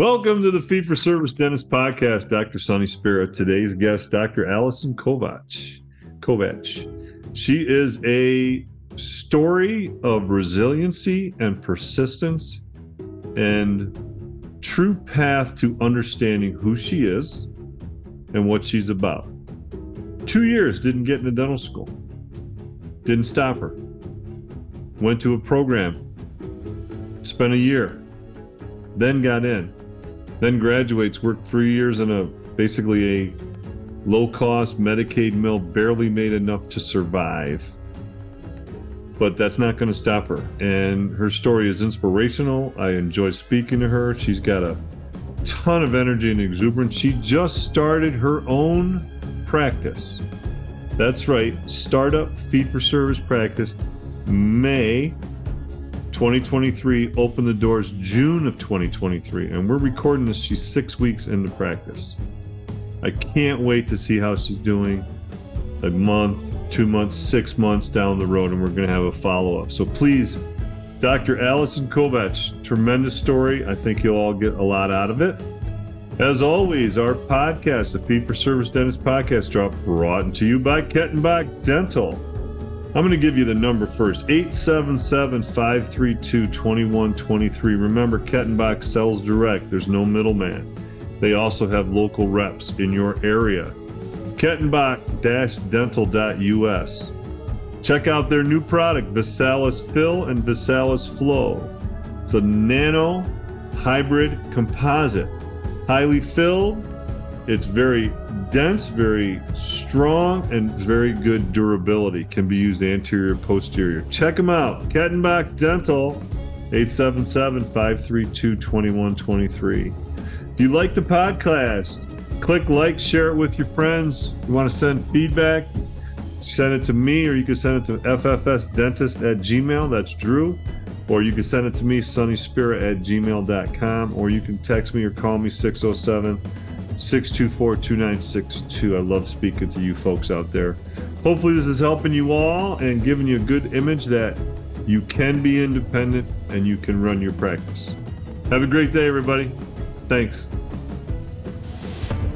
Welcome to the Fee for Service Dentist Podcast, Dr. Sonny Spera. Today's guest, Dr. Allison Kovach. Kovach. She is a story of resiliency and persistence and true path to understanding who she is and what she's about. Two years didn't get into dental school, didn't stop her. Went to a program, spent a year, then got in then graduates, worked three years in a basically a low cost Medicaid mill, barely made enough to survive. But that's not going to stop her. And her story is inspirational. I enjoy speaking to her. She's got a ton of energy and exuberance. She just started her own practice. That's right, startup fee for service practice, May 2023 opened the doors June of 2023, and we're recording this. She's six weeks into practice. I can't wait to see how she's doing a month, two months, six months down the road, and we're going to have a follow up. So please, Dr. Allison Kovach, tremendous story. I think you'll all get a lot out of it. As always, our podcast, the Fee for Service Dentist Podcast Drop, brought to you by Kettenbach Dental. I'm going to give you the number first 877 532 2123. Remember, Kettenbach sells direct, there's no middleman. They also have local reps in your area. Kettenbach dental.us. Check out their new product, Visalys Fill and Visalys Flow. It's a nano hybrid composite, highly filled. It's very dense, very strong, and very good durability. Can be used anterior, posterior. Check them out. Kettenbach Dental, 877 532 2123. If you like the podcast, click like, share it with your friends. You want to send feedback, send it to me, or you can send it to ffsdentist at gmail. That's Drew. Or you can send it to me, sonnyspera at gmail.com, or you can text me or call me 607- 624 2962. I love speaking to you folks out there. Hopefully, this is helping you all and giving you a good image that you can be independent and you can run your practice. Have a great day, everybody. Thanks.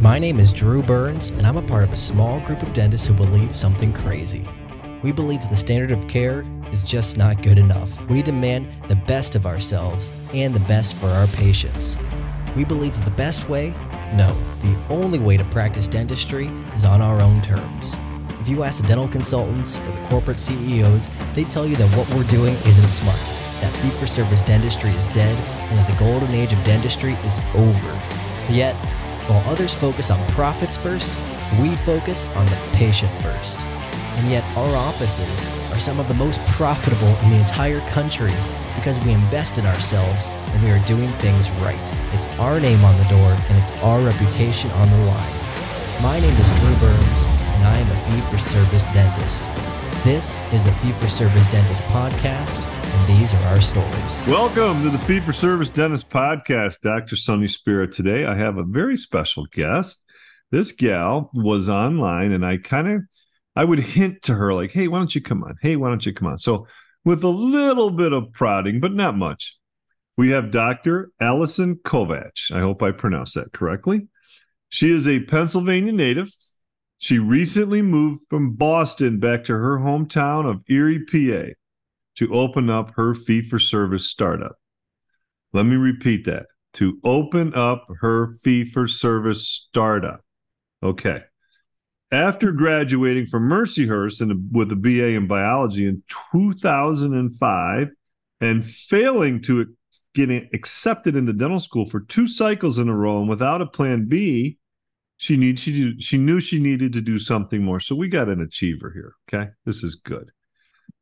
My name is Drew Burns, and I'm a part of a small group of dentists who believe something crazy. We believe that the standard of care is just not good enough. We demand the best of ourselves and the best for our patients. We believe that the best way no, the only way to practice dentistry is on our own terms. If you ask the dental consultants or the corporate CEOs, they tell you that what we're doing isn't smart, that fee for service dentistry is dead, and that the golden age of dentistry is over. Yet, while others focus on profits first, we focus on the patient first. And yet, our offices are some of the most profitable in the entire country because we invest in ourselves and we are doing things right. It's our name on the door and it's our reputation on the line. My name is Drew Burns and I am a fee for service dentist. This is the Fee for Service Dentist podcast, and these are our stories. Welcome to the Fee for Service Dentist podcast. Dr. Sonny Spera. Today, I have a very special guest. This gal was online, and I kind of I would hint to her like, "Hey, why don't you come on? Hey, why don't you come on?" So with a little bit of prodding, but not much. We have Dr. Allison Kovach. I hope I pronounced that correctly. She is a Pennsylvania native. She recently moved from Boston back to her hometown of Erie, PA to open up her fee for service startup. Let me repeat that to open up her fee for service startup. Okay. After graduating from Mercyhurst in, with a BA in biology in 2005 and failing to get accepted into dental school for two cycles in a row and without a plan B, she need she she knew she needed to do something more. So we got an achiever here. Okay, this is good.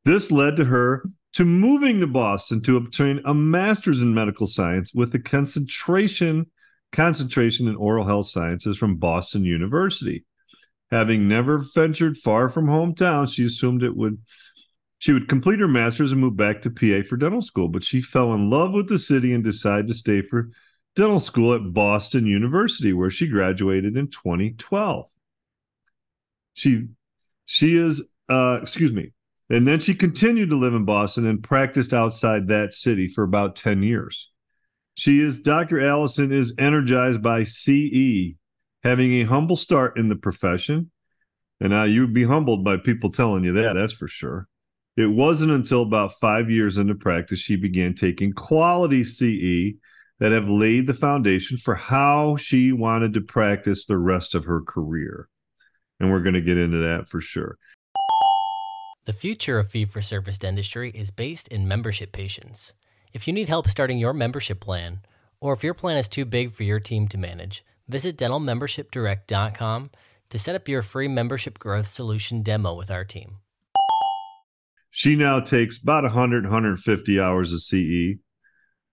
This led to her to moving to Boston to obtain a master's in medical science with a concentration concentration in oral health sciences from Boston University. Having never ventured far from hometown, she assumed it would she would complete her master's and move back to PA for dental school, but she fell in love with the city and decided to stay for dental school at Boston University, where she graduated in 2012. She she is uh, excuse me, and then she continued to live in Boston and practiced outside that city for about 10 years. She is Dr. Allison is energized by CE, having a humble start in the profession. And now you'd be humbled by people telling you that, that's for sure. It wasn't until about five years into practice she began taking quality CE that have laid the foundation for how she wanted to practice the rest of her career. And we're going to get into that for sure. The future of fee for service dentistry is based in membership patients. If you need help starting your membership plan, or if your plan is too big for your team to manage, visit dentalmembershipdirect.com to set up your free membership growth solution demo with our team. She now takes about 100, 150 hours of CE.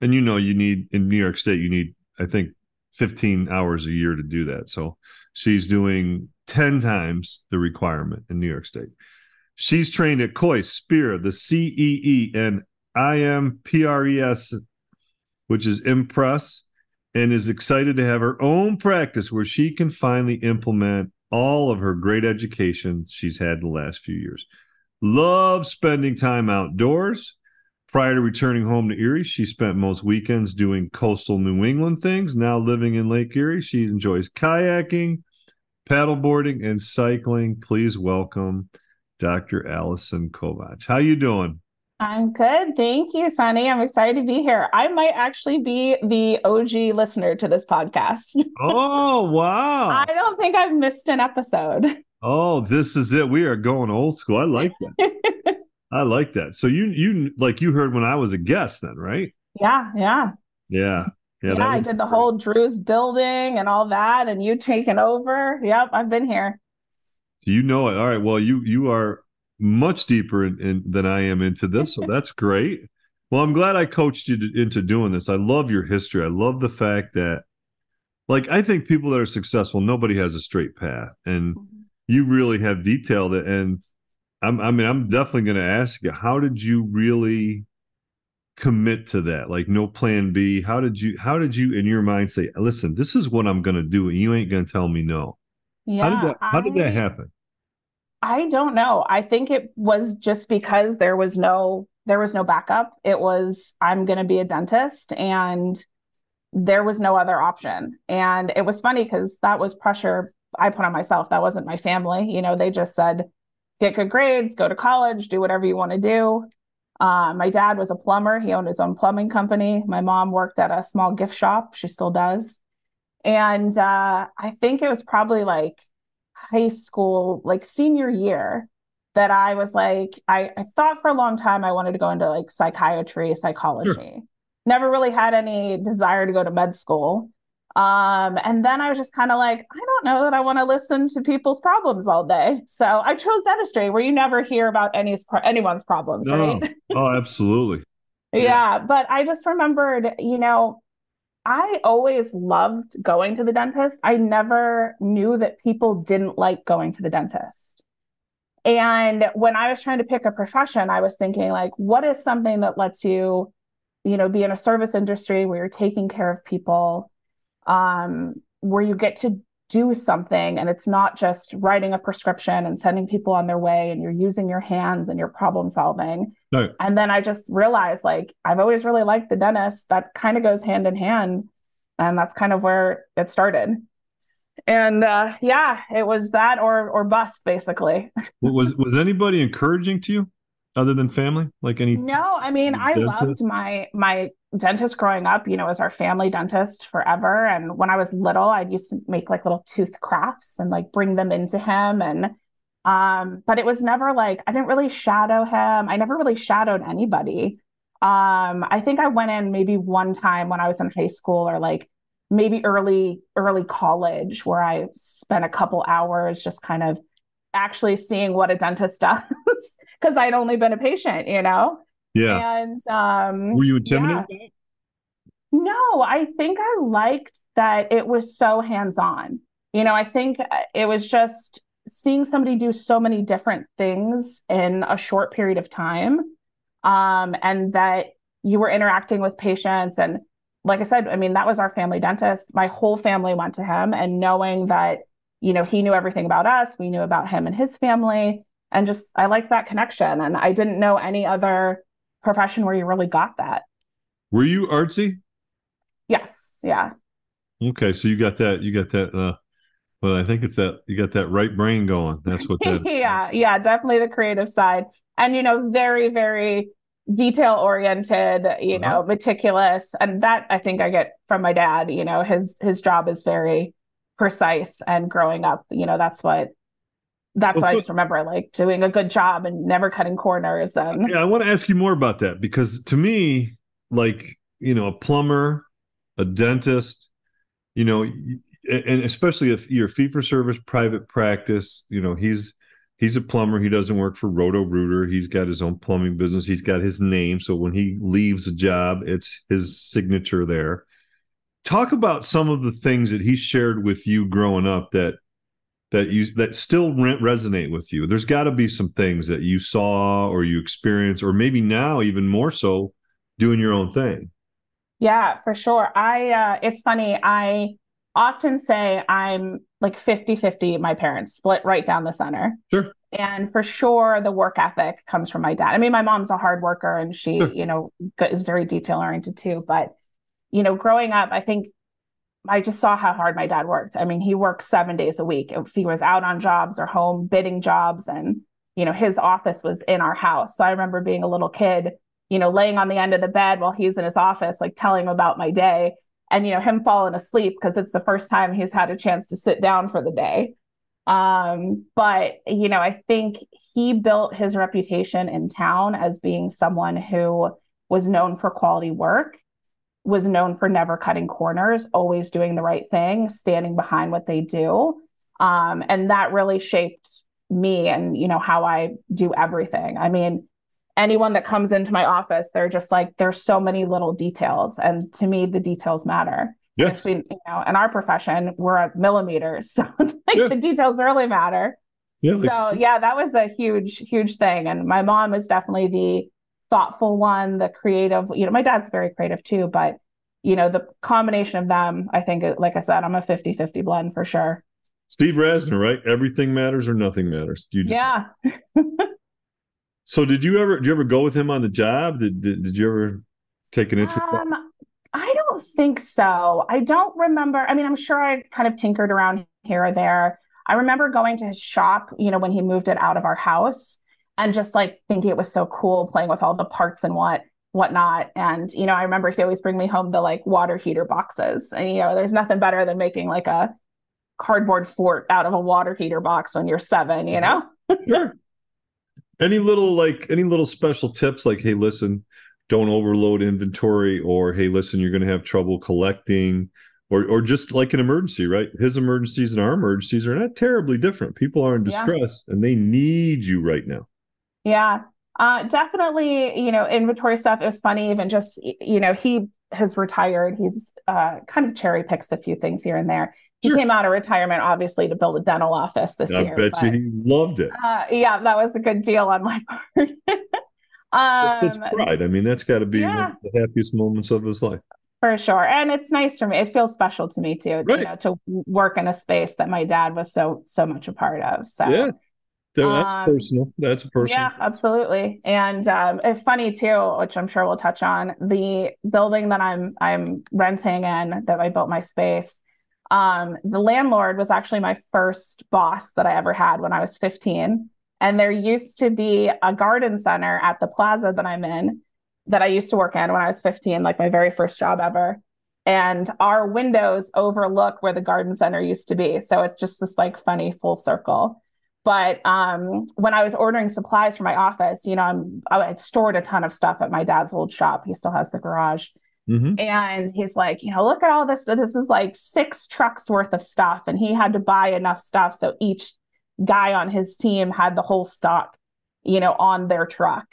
And you know, you need in New York State, you need, I think, 15 hours a year to do that. So she's doing 10 times the requirement in New York State. She's trained at Kois, Spear, the CEE, and IMPRES, which is Impress, and is excited to have her own practice where she can finally implement all of her great education she's had in the last few years. Loves spending time outdoors. Prior to returning home to Erie, she spent most weekends doing coastal New England things. Now living in Lake Erie, she enjoys kayaking, paddleboarding, and cycling. Please welcome Dr. Allison Kovach. How you doing? I'm good. Thank you, Sonny. I'm excited to be here. I might actually be the OG listener to this podcast. Oh, wow. I don't think I've missed an episode. Oh, this is it. We are going old school. I like that. I like that. So you you like you heard when I was a guest then, right? Yeah, yeah. Yeah. Yeah, yeah I did the great. whole Drew's building and all that and you taking over. Yep, I've been here. So you know it. All right. Well, you you are much deeper in, in, than I am into this, so that's great. Well, I'm glad I coached you to, into doing this. I love your history. I love the fact that, like, I think people that are successful, nobody has a straight path, and mm-hmm. You really have detailed it. And I'm, I mean, I'm definitely going to ask you, how did you really commit to that? Like, no plan B. How did you? How did you, in your mind, say, "Listen, this is what I'm going to do, and you ain't going to tell me no"? Yeah, how did that? How I, did that happen? I don't know. I think it was just because there was no there was no backup. It was I'm going to be a dentist and there was no other option. And it was funny cuz that was pressure I put on myself. That wasn't my family. You know, they just said get good grades, go to college, do whatever you want to do. Uh, my dad was a plumber. He owned his own plumbing company. My mom worked at a small gift shop. She still does. And uh, I think it was probably like high school, like senior year, that I was like, I, I thought for a long time I wanted to go into like psychiatry, psychology. Sure. Never really had any desire to go to med school. Um, and then I was just kind of like, I don't know that I want to listen to people's problems all day. So I chose dentistry, where you never hear about any anyone's problems, no. right? oh, absolutely. yeah. yeah, but I just remembered, you know, I always loved going to the dentist. I never knew that people didn't like going to the dentist. And when I was trying to pick a profession, I was thinking like what is something that lets you, you know, be in a service industry where you're taking care of people, um, where you get to do something and it's not just writing a prescription and sending people on their way and you're using your hands and you're problem solving. No. And then I just realized like I've always really liked the dentist. That kind of goes hand in hand. And that's kind of where it started. And uh, yeah, it was that or or bust basically. was was anybody encouraging to you other than family? Like any No, I mean, I loved my my dentist growing up, you know, was our family dentist forever. And when I was little, I used to make like little tooth crafts and like bring them into him. And, um, but it was never like, I didn't really shadow him. I never really shadowed anybody. Um, I think I went in maybe one time when I was in high school or like maybe early, early college where I spent a couple hours just kind of actually seeing what a dentist does because I'd only been a patient, you know? Yeah. And um were you intimidated? Yeah. No, I think I liked that it was so hands-on. You know, I think uh, it was just seeing somebody do so many different things in a short period of time. Um, and that you were interacting with patients and like I said, I mean, that was our family dentist. My whole family went to him and knowing that, you know, he knew everything about us, we knew about him and his family. And just I liked that connection. And I didn't know any other profession where you really got that. Were you artsy? Yes. Yeah. Okay, so you got that. You got that. Uh, well, I think it's that you got that right brain going. That's what that. yeah. Yeah. Definitely the creative side, and you know, very, very detail oriented. You uh-huh. know, meticulous, and that I think I get from my dad. You know, his his job is very precise, and growing up, you know, that's what that's what I just remember, like doing a good job and never cutting corners. And yeah, I want to ask you more about that because to me, like you know, a plumber, a dentist, you know, and especially if you're fee for service private practice, you know, he's he's a plumber. He doesn't work for Roto Rooter. He's got his own plumbing business. He's got his name, so when he leaves a job, it's his signature there. Talk about some of the things that he shared with you growing up that that you that still re- resonate with you. There's got to be some things that you saw or you experienced or maybe now even more so doing your own thing. Yeah for sure. I uh it's funny i often say i'm like 50 50 my parents split right down the center. Sure. And for sure the work ethic comes from my dad. I mean my mom's a hard worker and she sure. you know is very detail oriented too but you know growing up i think I just saw how hard my dad worked. I mean, he worked seven days a week. If he was out on jobs or home bidding jobs, and you know, his office was in our house. So I remember being a little kid, you know, laying on the end of the bed while he's in his office, like telling him about my day, and you know, him falling asleep because it's the first time he's had a chance to sit down for the day. Um, but you know, I think he built his reputation in town as being someone who was known for quality work was known for never cutting corners, always doing the right thing, standing behind what they do. Um, and that really shaped me and you know how I do everything. I mean, anyone that comes into my office, they're just like, there's so many little details. And to me, the details matter. Yes. We, you know, in our profession, we're at millimeters. So it's like yeah. the details really matter. Yeah, so yeah, that was a huge, huge thing. And my mom was definitely the thoughtful one, the creative. You know, my dad's very creative too, but you know, the combination of them, I think, like I said, I'm a 50 50 blend for sure. Steve Rasner, right? Everything matters or nothing matters. You just, yeah. so did you ever did you ever go with him on the job? Did did, did you ever take an interest? Um, I don't think so. I don't remember. I mean, I'm sure I kind of tinkered around here or there. I remember going to his shop, you know, when he moved it out of our house and just like thinking it was so cool playing with all the parts and what whatnot. And, you know, I remember he always bring me home the like water heater boxes. And, you know, there's nothing better than making like a cardboard fort out of a water heater box when you're seven, you know? sure. Any little like any little special tips like, hey, listen, don't overload inventory, or hey, listen, you're gonna have trouble collecting, or or just like an emergency, right? His emergencies and our emergencies are not terribly different. People are in distress yeah. and they need you right now. Yeah. Uh, definitely, you know, inventory stuff. It was funny, even just, you know, he has retired. He's uh, kind of cherry picks a few things here and there. He sure. came out of retirement, obviously, to build a dental office this I year. I bet but, you he loved it. Uh, yeah, that was a good deal on my part. um, it's pride. I mean, that's got to be yeah. one of the happiest moments of his life. For sure. And it's nice for me. It feels special to me too, right. you know, to work in a space that my dad was so, so much a part of. So yeah that's um, personal. That's personal. Yeah, absolutely. And um, it's funny too, which I'm sure we'll touch on. The building that I'm I'm renting in that I built my space. Um, the landlord was actually my first boss that I ever had when I was 15. And there used to be a garden center at the plaza that I'm in that I used to work in when I was 15, like my very first job ever. And our windows overlook where the garden center used to be. So it's just this like funny full circle. But um, when I was ordering supplies for my office, you know, I'm, I had stored a ton of stuff at my dad's old shop. He still has the garage. Mm-hmm. And he's like, you know, look at all this. So this is like six trucks worth of stuff. And he had to buy enough stuff. So each guy on his team had the whole stock, you know, on their truck.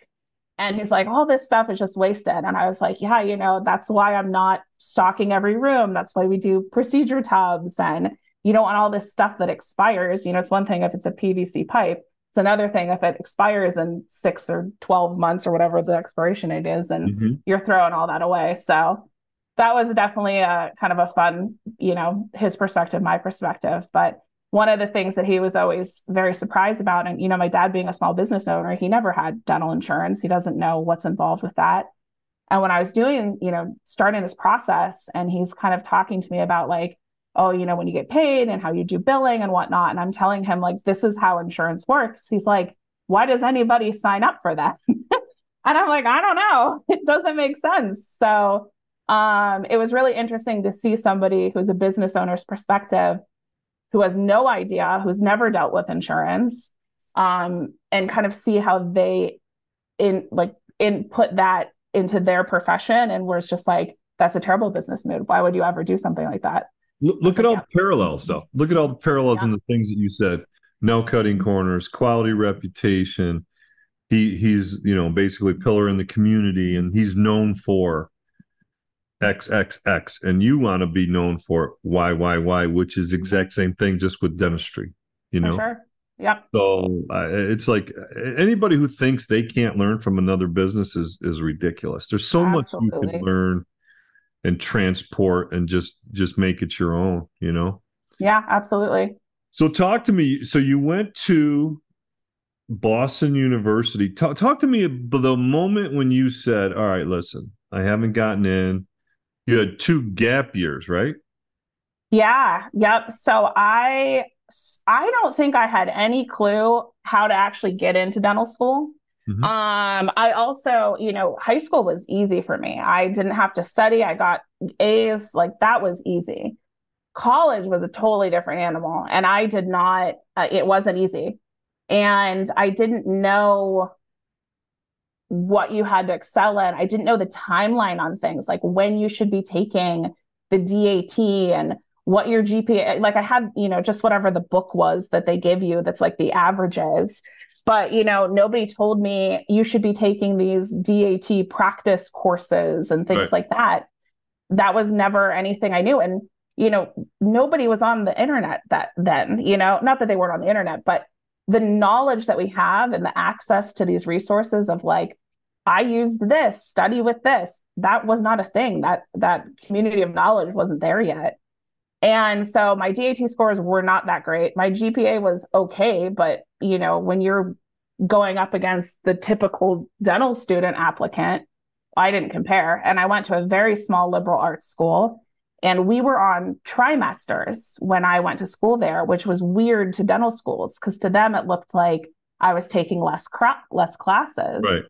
And he's like, all this stuff is just wasted. And I was like, yeah, you know, that's why I'm not stocking every room. That's why we do procedure tubs and you don't want all this stuff that expires. You know, it's one thing if it's a PVC pipe. It's another thing if it expires in six or 12 months or whatever the expiration date is, and mm-hmm. you're throwing all that away. So that was definitely a kind of a fun, you know, his perspective, my perspective. But one of the things that he was always very surprised about, and you know, my dad being a small business owner, he never had dental insurance. He doesn't know what's involved with that. And when I was doing, you know, starting this process, and he's kind of talking to me about like, oh, you know, when you get paid and how you do billing and whatnot. And I'm telling him, like, this is how insurance works. He's like, why does anybody sign up for that? and I'm like, I don't know. It doesn't make sense. So um, it was really interesting to see somebody who's a business owner's perspective who has no idea, who's never dealt with insurance, um, and kind of see how they in like input that into their profession and where it's just like that's a terrible business move why would you ever do something like that look, look at like, all yeah. the parallels though look at all the parallels yeah. in the things that you said no cutting corners quality reputation he he's you know basically pillar in the community and he's known for xxx and you want to be known for yyyy which is exact same thing just with dentistry you know sure. Yep. So uh, it's like anybody who thinks they can't learn from another business is is ridiculous. There's so Absolutely. much you can learn and transport and just just make it your own, you know? Yeah, absolutely. So talk to me. So you went to Boston University. Talk talk to me about the moment when you said, "All right, listen, I haven't gotten in." You had two gap years, right? Yeah. Yep. So I I don't think I had any clue how to actually get into dental school. Mm-hmm. Um, I also, you know, high school was easy for me. I didn't have to study. I got A's, like that was easy. College was a totally different animal, and I did not. Uh, it wasn't easy, and I didn't know what you had to excel in. I didn't know the timeline on things, like when you should be taking the DAT and what your GPA, like I had, you know, just whatever the book was that they give you that's like the averages. But, you know, nobody told me you should be taking these DAT practice courses and things right. like that. That was never anything I knew. And, you know, nobody was on the internet that then, you know, not that they weren't on the internet, but the knowledge that we have and the access to these resources of like, I used this, study with this. That was not a thing. That that community of knowledge wasn't there yet. And so my DAT scores were not that great. My GPA was okay, but you know, when you're going up against the typical dental student applicant, I didn't compare. And I went to a very small liberal arts school. And we were on trimesters when I went to school there, which was weird to dental schools because to them it looked like I was taking less cra- less classes. Right.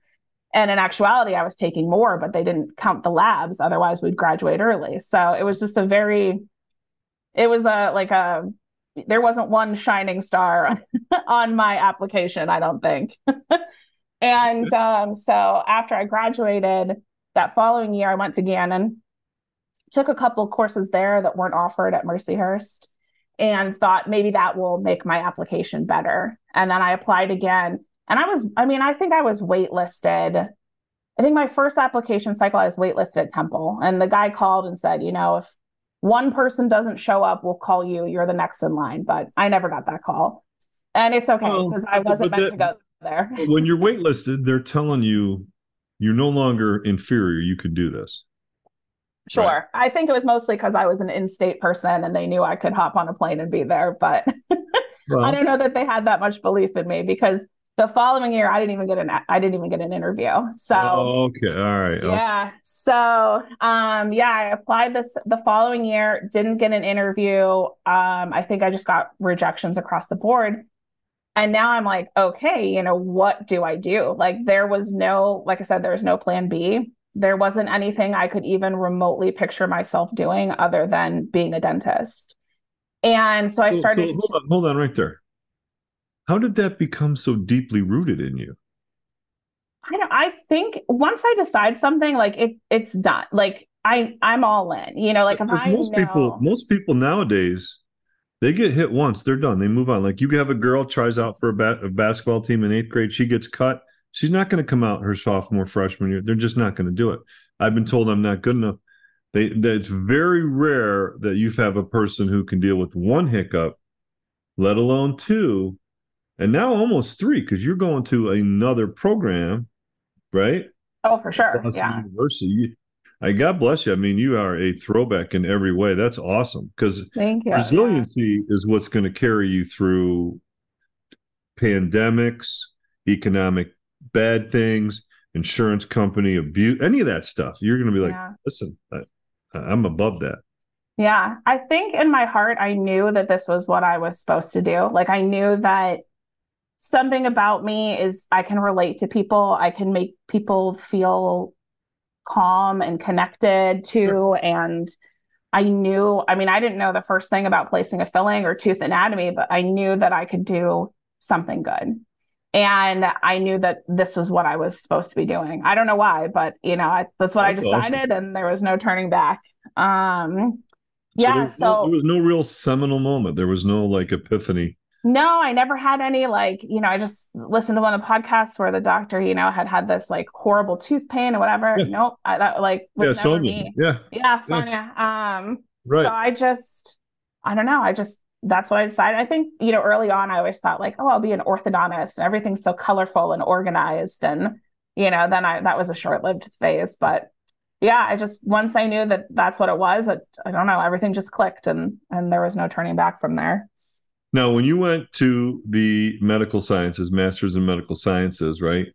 And in actuality, I was taking more, but they didn't count the labs. Otherwise, we'd graduate early. So it was just a very it was a like a there wasn't one shining star on my application, I don't think. and um, so after I graduated that following year, I went to Gannon, took a couple of courses there that weren't offered at Mercyhurst, and thought maybe that will make my application better. And then I applied again. And I was, I mean, I think I was waitlisted. I think my first application cycle, I was waitlisted at Temple. And the guy called and said, you know, if one person doesn't show up, we'll call you. You're the next in line. But I never got that call. And it's okay oh, because well, I wasn't meant that, to go there. when you're waitlisted, they're telling you you're no longer inferior. You could do this. Sure. Right. I think it was mostly because I was an in state person and they knew I could hop on a plane and be there. But well, I don't know that they had that much belief in me because the following year i didn't even get an i didn't even get an interview. So oh, okay all right. yeah. Okay. so um yeah i applied this the following year didn't get an interview. Um i think i just got rejections across the board. And now i'm like okay you know what do i do? Like there was no like i said there's no plan b. There wasn't anything i could even remotely picture myself doing other than being a dentist. And so i started so, so hold, on, hold on right there how did that become so deeply rooted in you? I know. I think once I decide something, like it, it's done. Like I, I'm all in. You know, like if I most know... people, most people nowadays, they get hit once, they're done. They move on. Like you have a girl tries out for a, ba- a basketball team in eighth grade, she gets cut. She's not going to come out her sophomore, freshman year. They're just not going to do it. I've been told I'm not good enough. They, that it's very rare that you have a person who can deal with one hiccup, let alone two, and now almost three because you're going to another program, right? Oh, for sure. yeah. University. I God bless you. I mean, you are a throwback in every way. That's awesome because resiliency yeah. is what's going to carry you through pandemics, economic bad things, insurance company, abuse, any of that stuff. You're going to be like, Yeah. listen, I, I'm above that. Yeah, I think in my heart, I knew that this was what I was supposed to do. Like, I knew that something about me is I can relate to people, I can make people feel calm and connected to. And I knew, I mean, I didn't know the first thing about placing a filling or tooth anatomy, but I knew that I could do something good. And I knew that this was what I was supposed to be doing. I don't know why, but you know, I, that's what That's I decided, and there was no turning back. Um, yeah, there was so there was no real seminal moment. There was no like epiphany. No, I never had any like, you know, I just listened to one of the podcasts where the doctor, you know, had had this like horrible tooth pain or whatever. Yeah. Nope, I, that like Yeah, Sonia. me. Yeah, Yeah, Sonia. Um, right. so I just, I don't know. I just, that's what I decided. I think, you know, early on, I always thought like, oh, I'll be an orthodontist and everything's so colorful and organized. And, you know, then I, that was a short lived phase. But yeah, I just, once I knew that that's what it was, it, I don't know, everything just clicked and, and there was no turning back from there. Now, when you went to the medical sciences, masters in medical sciences, right?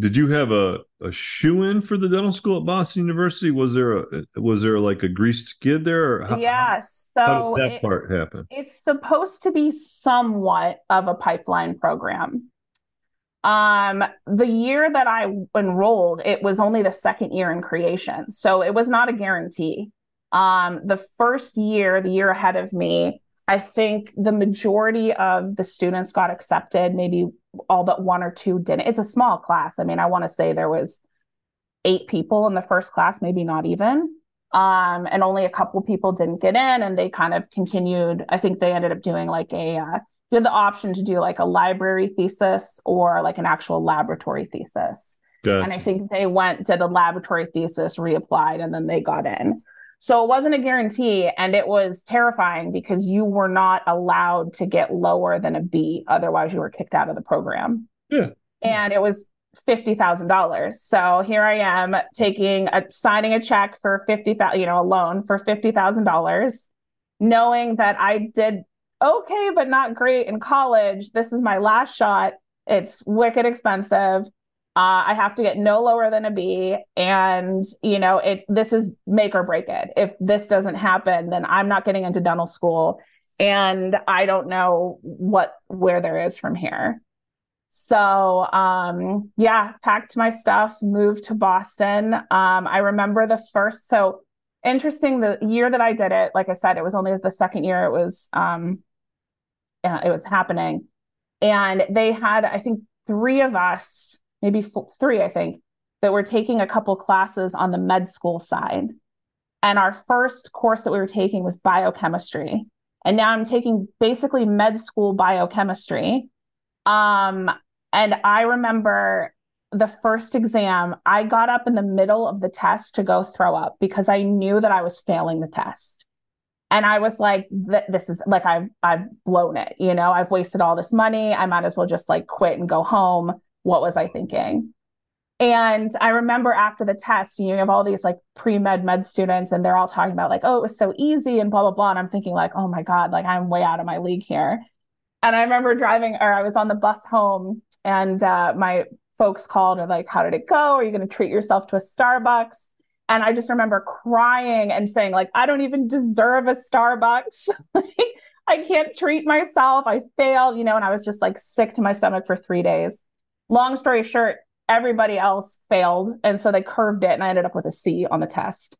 Did you have a, a shoe in for the dental school at Boston University? Was there a was there like a greased skid there? How, yeah. So that it- part happen? It's supposed to be somewhat of a pipeline program. Um, the year that I enrolled, it was only the second year in creation, so it was not a guarantee. Um, the first year, the year ahead of me, I think the majority of the students got accepted. Maybe all but one or two didn't. It's a small class. I mean, I want to say there was eight people in the first class, maybe not even um, and only a couple people didn't get in and they kind of continued i think they ended up doing like a uh, you had the option to do like a library thesis or like an actual laboratory thesis Gotcha. and i think they went did a laboratory thesis reapplied and then they got in so it wasn't a guarantee and it was terrifying because you were not allowed to get lower than a b otherwise you were kicked out of the program Yeah. and it was fifty thousand dollars. So here I am taking a signing a check for fifty thousand, you know, a loan for fifty thousand dollars, knowing that I did okay, but not great in college. This is my last shot. It's wicked expensive. Uh, I have to get no lower than a B, and you know, it this is make or break it. If this doesn't happen, then I'm not getting into dental school, and I don't know what where there is from here. So um yeah, packed my stuff, moved to Boston. Um I remember the first so interesting the year that I did it, like I said, it was only the second year it was um yeah, it was happening. And they had I think 3 of us, maybe four, 3 I think, that were taking a couple classes on the med school side. And our first course that we were taking was biochemistry. And now I'm taking basically med school biochemistry. Um, and I remember the first exam, I got up in the middle of the test to go throw up because I knew that I was failing the test. And I was like, th- this is like I've I've blown it, you know, I've wasted all this money. I might as well just like quit and go home. What was I thinking? And I remember after the test, you, know, you have all these like pre-med med students, and they're all talking about like, oh, it was so easy and blah blah blah. And I'm thinking like, oh my god, like I'm way out of my league here. And I remember driving, or I was on the bus home, and uh, my folks called and like, how did it go? Are you going to treat yourself to a Starbucks? And I just remember crying and saying like, I don't even deserve a Starbucks. I can't treat myself. I failed, you know. And I was just like sick to my stomach for three days. Long story short, everybody else failed and so they curved it and i ended up with a c on the test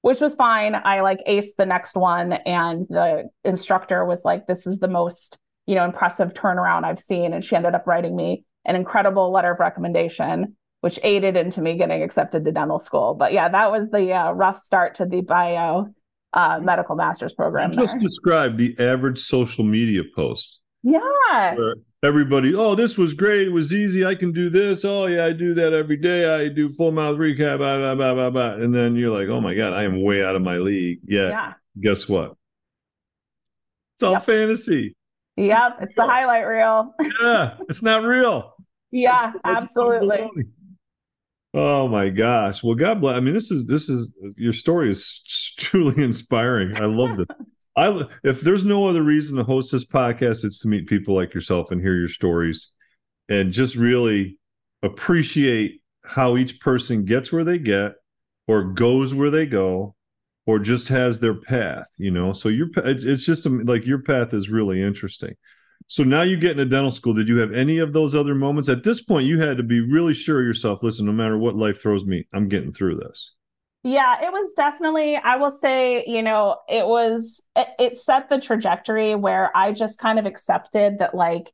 which was fine. I like aced the next one and the instructor was like this is the most you know impressive turnaround i've seen and she ended up writing me an incredible letter of recommendation which aided into me getting accepted to dental school. But yeah that was the uh, rough start to the bio uh, medical master's program just describe the average social media post. Yeah. Where everybody, oh, this was great. It was easy. I can do this. Oh, yeah, I do that every day. I do full mouth recap, blah, blah, blah, blah, blah. And then you're like, oh my God, I am way out of my league. Yeah. yeah Guess what? It's all Yep. fantasy. yep it's the highlight reel Yeah. It's not real. yeah absolutely. Oh my gosh. Well, God bless. I mean, this is this is your story is truly inspiring. I love it. I if there's no other reason to host this podcast, it's to meet people like yourself and hear your stories, and just really appreciate how each person gets where they get or goes where they go or just has their path you know? So your it's, it's just um, like your path is really interesting. So now you get into dental school. Did you have any of those other moments? At this point you had to be really sure of yourself. Listen no matter what life throws me i'm getting through this yeah it was definitely i will say you know it was it, it set the trajectory where i just kind of accepted that like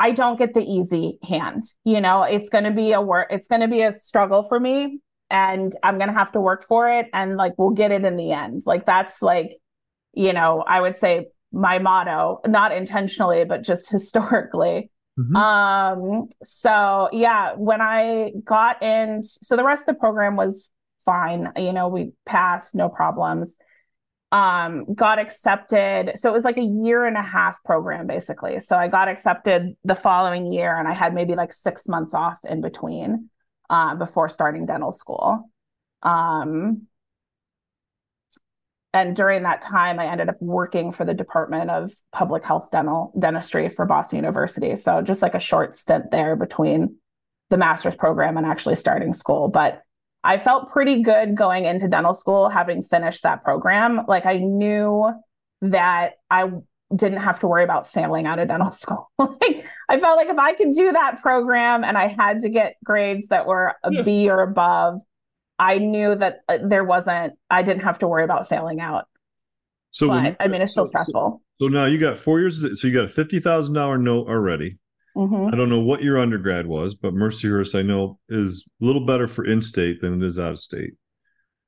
I don't get the easy hand. You know, it's going to be a work, it's going to be a struggle for me and I'm going to have to work for it and like we'll get it in the end. Like that's like, you know, I would say my motto, not intentionally, but just historically. Mm-hmm. Um, so yeah, when I got in, so the rest of the program was fine. You know, we passed, no problems um, got accepted. So it was like a year and a half program basically. So I got accepted the following year and I had maybe like six months off in between uh, before starting dental school. Um, and during that time, I ended up working for the Department of Public Health Dental Dentistry for Boston University. So just like a short stint there between the master's program and actually starting school. But I felt pretty good going into dental school, having finished that program. Like I knew that I didn't have to worry about failing out of dental school. like I felt like if I could do that program and I had to get grades that were a yeah. B or above, I knew that uh, there wasn't, I didn't have to worry about failing out. So, but, I mean, it's still so, stressful. So, so, now you got four years. So you got a fifty thousand dollar note already. Mm-hmm. I don't know what your undergrad was, but Mercyhurst I know is a little better for in-state than it is out of state.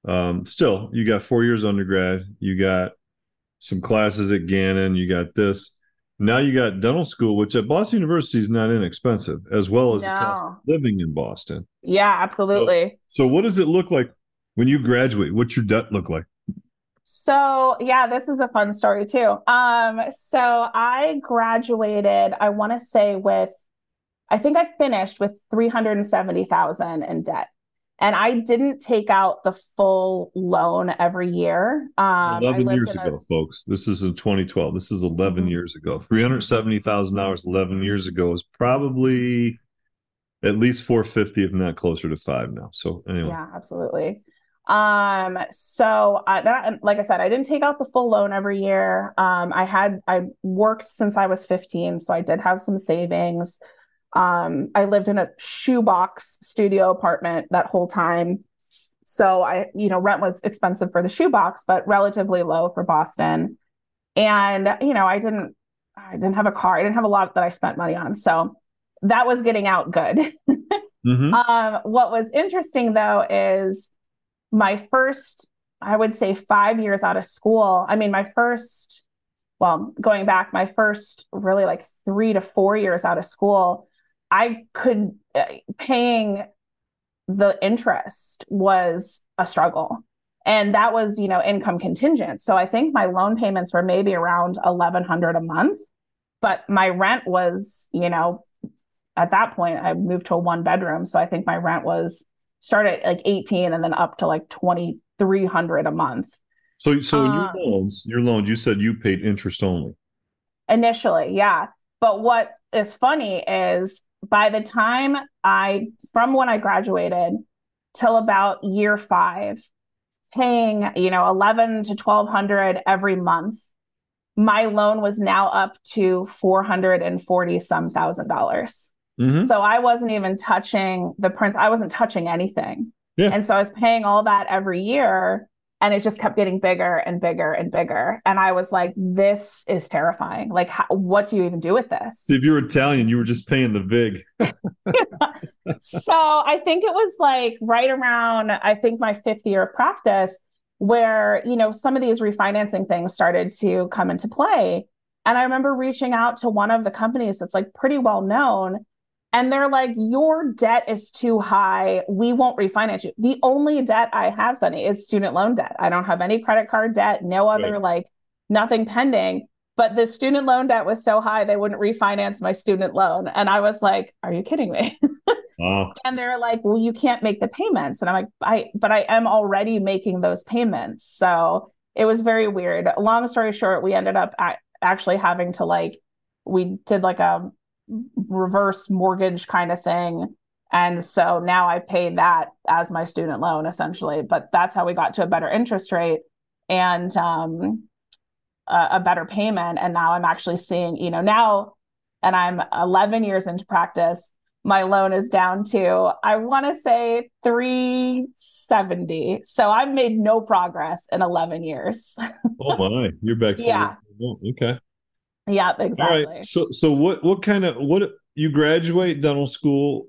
Um, still, you got four years undergrad, you got some classes at Gannon, you got this. Now you got dental school, which at Boston University is not inexpensive, as well as no. the cost of living in Boston. Yeah, absolutely. So, so, what does it look like when you graduate? What's your debt look like? So, yeah, this is a fun story too. Um, so I graduated, I want to say with I think I finished with 370,000 in debt. And I didn't take out the full loan every year. Um, 11 years ago, a... folks. This is in 2012. This is 11 mm-hmm. years ago. $370,000 11 years ago is probably at least 450, if not closer to five now. So, anyway. Yeah, absolutely. Um, so uh, that, like I said, I didn't take out the full loan every year. Um, I had, I worked since I was 15, so I did have some savings. Um, I lived in a shoebox studio apartment that whole time. So I, you know, rent was expensive for the shoebox, but relatively low for Boston. And, you know, I didn't, I didn't have a car. I didn't have a lot that I spent money on. So that was getting out good. mm-hmm. um, what was interesting though is my first, I would say, five years out of school. I mean, my first, well, going back, my first really like three to four years out of school, I could, uh, paying the interest was a struggle. And that was, you know, income contingent. So I think my loan payments were maybe around 1100 a month, but my rent was, you know, at that point I moved to a one bedroom. So I think my rent was start at like 18 and then up to like 2300 a month. So so um, your loans your loans you said you paid interest only. Initially yeah. But what is funny is by the time i from when i graduated till about year five paying you know 11 to 1200 every month my loan was now up to 440 some thousand dollars Mm-hmm. So I wasn't even touching the prince. I wasn't touching anything. Yeah. And so I was paying all that every year and it just kept getting bigger and bigger and bigger. And I was like, this is terrifying. Like, how, what do you even do with this? If you were Italian, you were just paying the VIG. so I think it was like right around, I think my fifth year of practice, where, you know, some of these refinancing things started to come into play. And I remember reaching out to one of the companies that's like pretty well known and they're like, Your debt is too high. We won't refinance you. The only debt I have, Sonny, is student loan debt. I don't have any credit card debt, no other, right. like nothing pending. But the student loan debt was so high, they wouldn't refinance my student loan. And I was like, Are you kidding me? And they're like, Well, you can't make the payments. And I'm like, I, but I am already making those payments. So it was very weird. Long story short, we ended up actually having to like, we did like a reverse mortgage kind of thing And so now I paid that as my student loan essentially, but that's how we got to a better interest rate and um, a, a better payment. And now I'm actually seeing, you know, now, and I'm 11 years into practice, my loan is down to, I want to say 370. So I've made no progress in 11 years. oh my, you're back. To yeah. okay. Yeah, exactly. All right. So, so what, what kind of, what, you graduate dental school,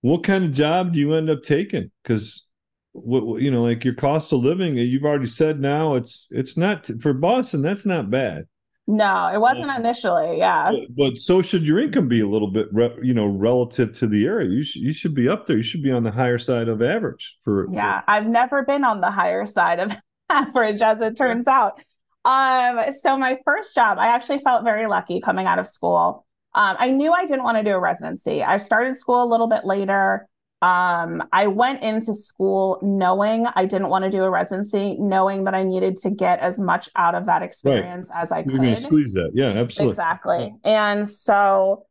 what kind of job do you end up taking? Because what you know, like your cost of living, you've already said now it's it's not for Boston. That's not bad. No, it wasn't uh, initially. Yeah, but, but, so should your income be a little bit, re, you know, relative to the area. You should you should be up there. You should be on the higher side of average. For yeah, for... I've never been on the higher side of average, as it turns out. Um, so my first job, I actually felt very lucky coming out of school. Um, I knew I didn't want to do a residency. I started school a little bit later. Um, I went into school knowing I didn't want to do a residency, knowing that I needed to get as much out of that experience right. as I could. You're could. squeeze that. Yeah, absolutely. Exactly. Yeah. And so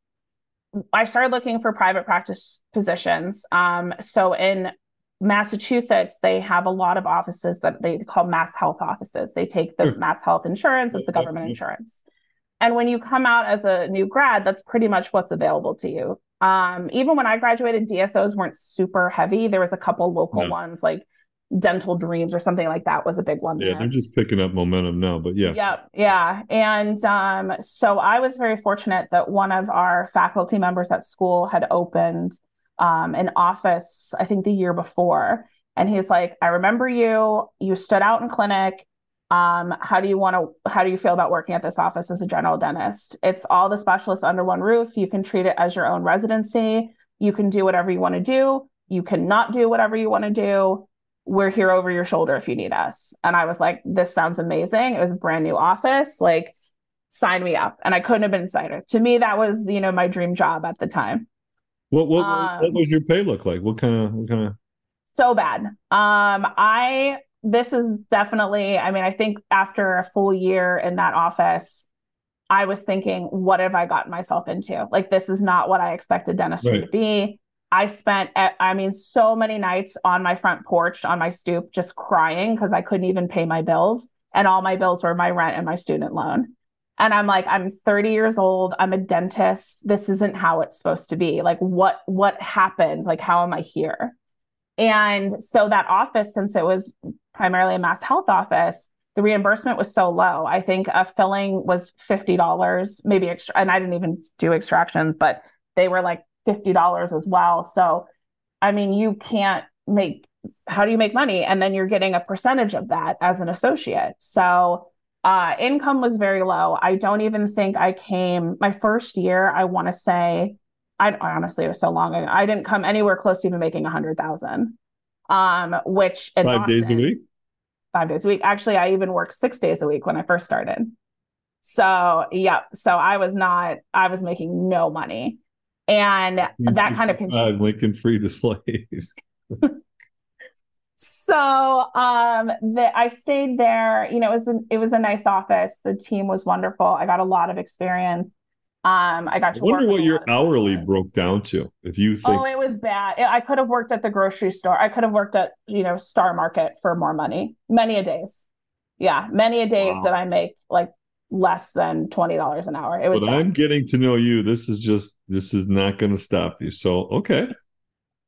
I started looking for private practice positions. Um, so in Massachusetts, they have a lot of offices that they call MassHealth offices. They take the MassHealth insurance, it's a government insurance. And when you come out as a new grad, that's pretty much what's available to you. Um, even when I graduated, DSOs weren't super heavy. There was a couple local no. ones like Dental Dreams or something like that was a big one. Yeah, there. they're just picking up momentum now, but yeah. Yep. Yeah. And um, so I was very fortunate that one of our faculty members at school had opened um, an office, I think the year before. And he's like, I remember you, you stood out in clinic. Um, how do you want to how do you feel about working at this office as a general dentist? It's all the specialists under one roof. You can treat it as your own residency. You can do whatever you want to do. You cannot do whatever you want to do. We're here over your shoulder if you need us. And i was like this sounds amazing. It was a brand new office. Like sign me up. And i couldn't have been excited to me that was you know my dream job at the time what what, um, what was your pay look like what kind of what kind of so bad um i this is definitely, I mean, I think after a full year in that office, I was thinking, what have I gotten myself into? Like, this is not what I expected dentistry right. to be. I spent, I mean, so many nights on my front porch, on my stoop, just crying because I couldn't even pay my bills. And all my bills were my rent and my student loan. And I'm like, I'm 30 years old. I'm a dentist. This isn't how it's supposed to be. Like, what what happened? Like, how am I here? And so that office, since it was primarily a MassHealth office, the reimbursement was so low. I think a filling was $50, maybe extra, and I didn't even do extractions, but they were like $50 as well. So, I mean, you can't make, how do you make money? And then you're getting a percentage of that as an associate. So, uh, income was very low. I don't even think I came my first year. I want to say, I honestly it was so long ago. I didn't come anywhere close to even making a hundred thousand um, which five Boston, days a week. Five days a week. Actually, I even worked six days a week when I first started. So yeah, so I was not. I was making no money, and that kind of continued. Lincoln free the slaves. So um the, i stayed there you know it was a, it was a nice office the team was wonderful i got a lot of experience um, I got to I wonder what your hourly broke down to. If you think, oh, it was bad. I could have worked at the grocery store. I could have worked at you know Star Market for more money. Many a days, yeah, many a days wow. did I make like less than twenty dollars an hour. It was. But bad. I'm getting to know you. This is just this is not going to stop you. So okay.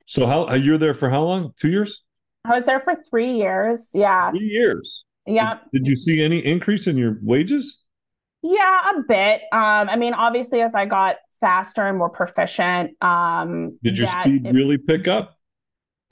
So how you're there for how long? Two years. I was there for three years. Yeah. Three years. Yeah. Did, did you see any increase in your wages? Yeah, a bit. Um, I mean, obviously, as I got faster and more proficient, um, did your speed it, really pick up?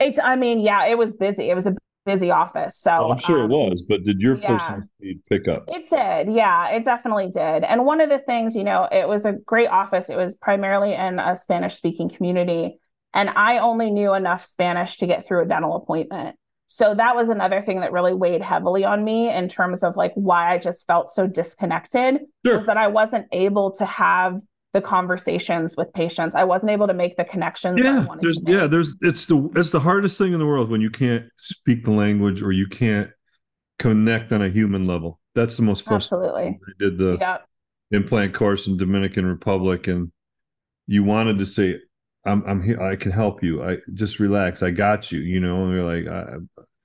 It's. I mean, yeah, it was busy. It was a busy office. So oh, I'm sure um, it was, but did your yeah, personal speed pick up? It did. Yeah, it definitely did. And one of the things, you know, it was a great office. It was primarily in a Spanish speaking community. And I only knew enough Spanish to get through a dental appointment. So that was another thing that really weighed heavily on me in terms of like why I just felt so disconnected sure. was that I wasn't able to have the conversations with patients. I wasn't able to make the connections. Yeah, there's yeah, there's it's the it's the hardest thing in the world when you can't speak the language or you can't connect on a human level. That's the most frustrating. Absolutely. I did the yep. implant course in Dominican Republic and you wanted to say I'm I'm here. I can help you. I just relax. I got you. You know, and you're like, I,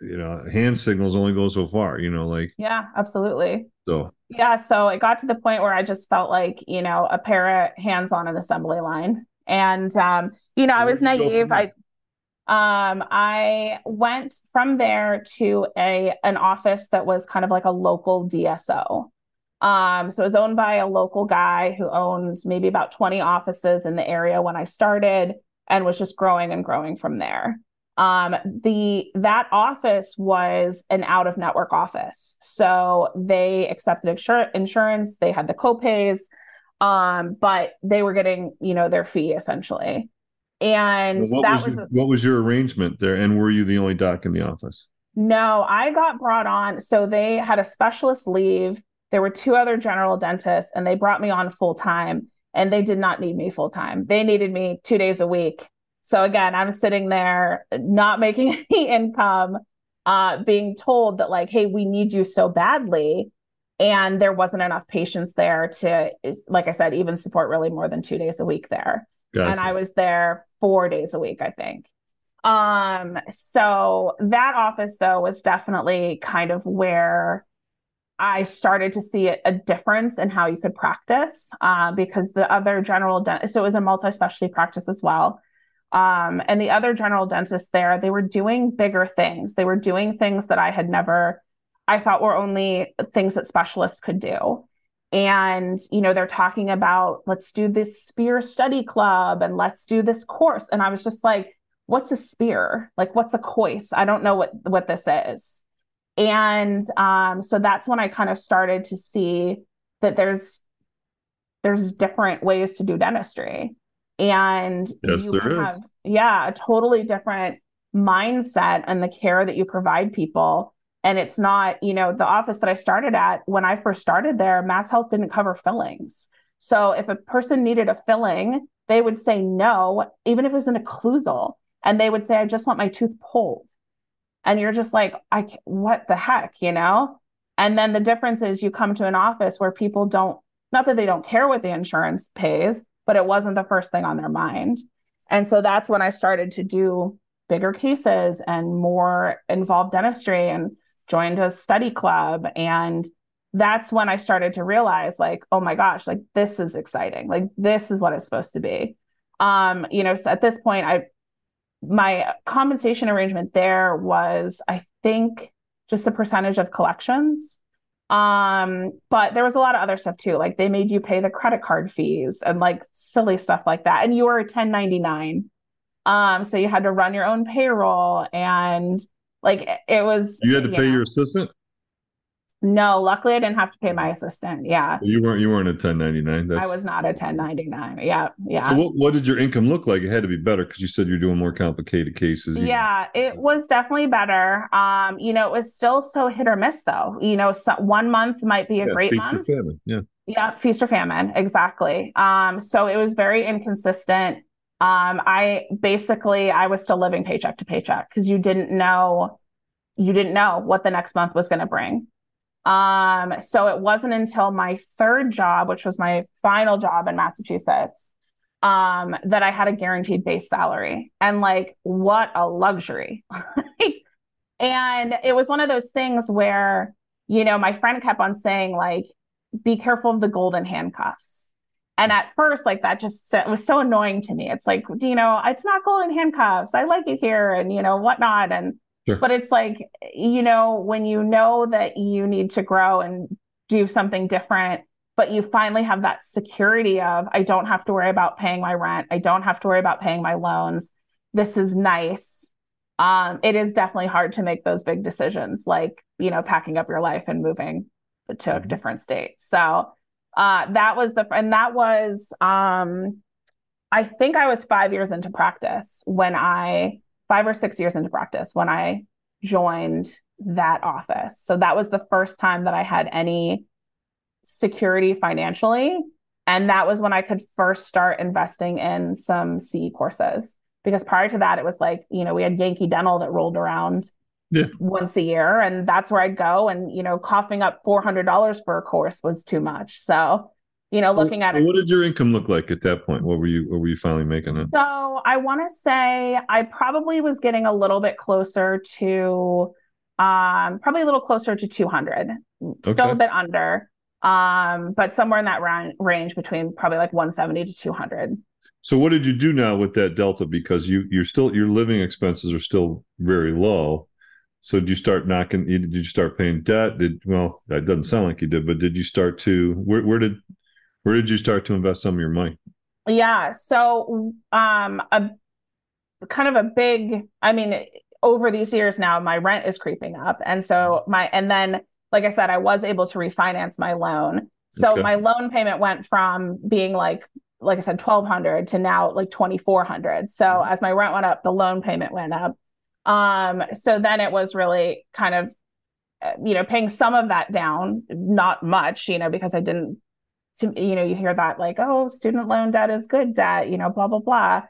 you know, hand signals only go so far. You know, like yeah, absolutely. So yeah, so it got to the point where I just felt like you know a pair of hands on an assembly line, and um, you know, I was naive. I um, I went from there to a an office that was kind of like a local DSO. Um, so it was owned by a local guy who owned maybe about 20 offices in the area when I started and was just growing and growing from there. Um, the that office was an out of network office. So they accepted insur- insurance, they had the copays, um, but they were getting, you know, their fee essentially. And what that was, was, your, what was your arrangement there? And were you the only doc in the office? No, I got brought on. So they had a specialist leave there were two other general dentists, and they brought me on full time, and they did not need me full time. They needed me two days a week. So again, I'm sitting there not making any income, uh, being told that like, hey, we need you so badly. And there wasn't enough patients there to, like I said, even support really more than two days a week there. Gotcha. And I was there four days a week, I think. Um, so that office though was definitely kind of where I started to see a difference in how you could practice uh, because the other general dentist, so it was a multi specialty practice as well. Um, and the other general dentists there, they were doing bigger things. They were doing things that I had never, I thought were only things that specialists could do. And, you know, they're talking about let's do this Spear study club and let's do this course. And I was just like, what's a Spear? Like, what's a course? I don't know what, what this is and um, so that's when i kind of started to see that there's there's different ways to do dentistry. And yes, you there have, yeah a totally different mindset and the care that you provide people. And it's not you know the office that i started at when i first started there MassHealth didn't cover fillings. So if a person needed a filling they would say no even if it was an occlusal. And they would say i just want my tooth pulled and you're just like i what the heck you know? And then the difference is you come to an office where people don't not that they don't care what the insurance pays but it wasn't the first thing on their mind. And so that's when i started to do bigger cases and more involved dentistry and joined a study club. And that's when i started to realize like oh my gosh like this is exciting. Like this is what it's supposed to be. Um you know so at this point i my compensation arrangement there was, I think, just a percentage of collections. Um, but there was a lot of other stuff too. Like they made you pay the credit card fees and like silly stuff like that. And you were a 1099. Um, so you had to run your own payroll and like it was you had to you pay know, your assistant no, luckily I didn't have to pay my assistant. Yeah. You weren't you weren't a 1099. That's... I was not a 1099. Yeah. Yeah. So what, what, did your income look like? It had to be better because you said you're doing more complicated cases. Yeah, it was definitely better. Um, you know, it was still so hit or miss though. You know, so one month might be a yeah, great month. Yeah. Yeah, feast or famine, exactly. Um, so it was very inconsistent. Um, I basically I was still living paycheck to paycheck because you didn't know you didn't know what the next month was going to bring. Um, so it wasn't until my third job, which was my final job in Massachusetts, um, that I had a guaranteed base salary. And like, what a luxury. and it was one of those things where, you know, my friend kept on saying, like, be careful of the golden handcuffs. And at first, like that just was so annoying to me. It's like, you know, it's not golden handcuffs. I like it here and, you know, whatnot. And Sure. But it's like, you know, when you know that you need to grow and do something different, but you finally have that security of, I don't have to worry about paying my rent. I don't have to worry about paying my loans. This is nice. Um, it is definitely hard to make those big decisions, like, you know, packing up your life and moving to mm-hmm. a different state. So uh, that was the, and that was, um, I think I was five years into practice when I five or six years into practice when I joined that office. So that was the first time that I had any security financially. And that was when I could first start investing in some CE courses. Because prior to that, it was like, you know, we had Yankee Dental that rolled around yeah. once a year. And that's where I'd go. And, you know, coughing up $400 for a course was too much. So you know, looking at it. what did your income look like at that point? What were you what were you finally making it? So I want to say I probably was getting a little bit closer to, um, probably a little closer to 200, still a bit under, um, but somewhere in that ran- range between probably like 170 to 200. So what did you do now with that delta? Because you you're still your living expenses are still very low. So did you start knocking? Did you start paying debt? Did well that doesn't sound like you did, but did you start to where where did where did you start to invest some of your money? Yeah. So, um, a kind of a big, I mean, over these years now, my rent is creeping up. And so my, and then, like I said, I was able to refinance my loan. So Okay. my loan payment went from being like, like I said, 1200 to now like 2400. So Mhm. as my rent went up, the loan payment went up. Um, so then it was really kind of, uh, you know, paying some of that down, not much, you know, because I didn't to you know you hear that like oh student loan debt is good debt you know blah blah blah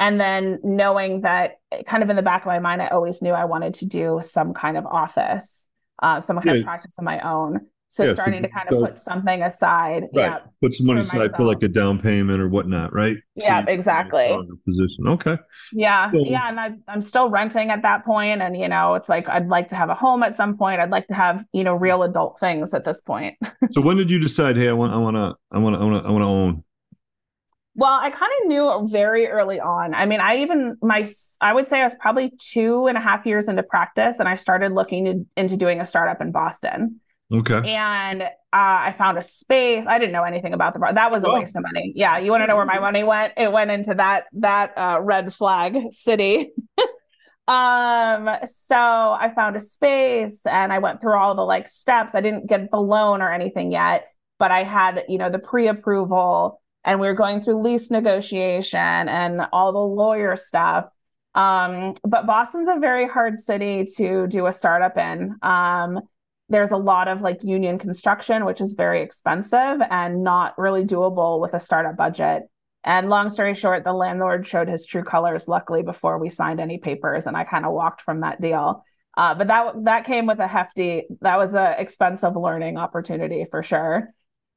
and then knowing that kind of in the back of my mind i always knew i wanted to do some kind of office uh some kind Yeah. of practice of my own so Yeah, so starting to kind of so- put something aside yeah Put some money aside for like a down payment or whatnot, right? Yeah, can exactly. be in a Position. Okay. yeah So- yeah and I, i'm still renting at that point and you know it's like i'd like to have a home at some point i'd like to have you know real adult things at this point So when did you decide? Hey, I want I want to I want to I want to I want to own. Well, I kind of knew very early on. I mean, I even my I would say I was probably two and a half years into practice, and I started looking to, into doing a startup in Boston. Okay. And uh, I found a space. I didn't know anything about the bar. That was a Oh. waste of money. Yeah, you want to know where my money went? It went into that that uh, red flag city. um, so I found a space, and I went through all the like steps. I didn't get the loan or anything yet, but I had you know the pre-approval and we were going through lease negotiation and all the lawyer stuff. Um, but Boston's a very hard city to do a startup in. Um, there's a lot of like union construction, which is very expensive and not really doable with a startup budget. And long story short, the landlord showed his true colors, luckily, before we signed any papers, and I kind of walked from that deal. Uh, but that that came with a hefty, that was a expensive learning opportunity for sure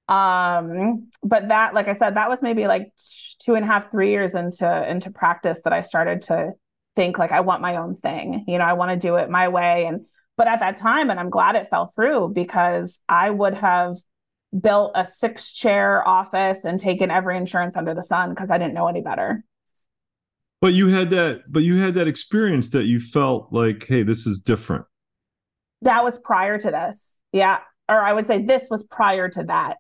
um but that like i said that was maybe like two and a half three years into into practice that i started to think like i want my own thing you know i want to do it my way and but at that time and i'm glad it fell through because i would have built a six chair office and taken every insurance under the sun because i didn't know any better But you had that. But you had that experience that you felt like, hey, this is different. that was prior to this yeah or i would say this was prior to that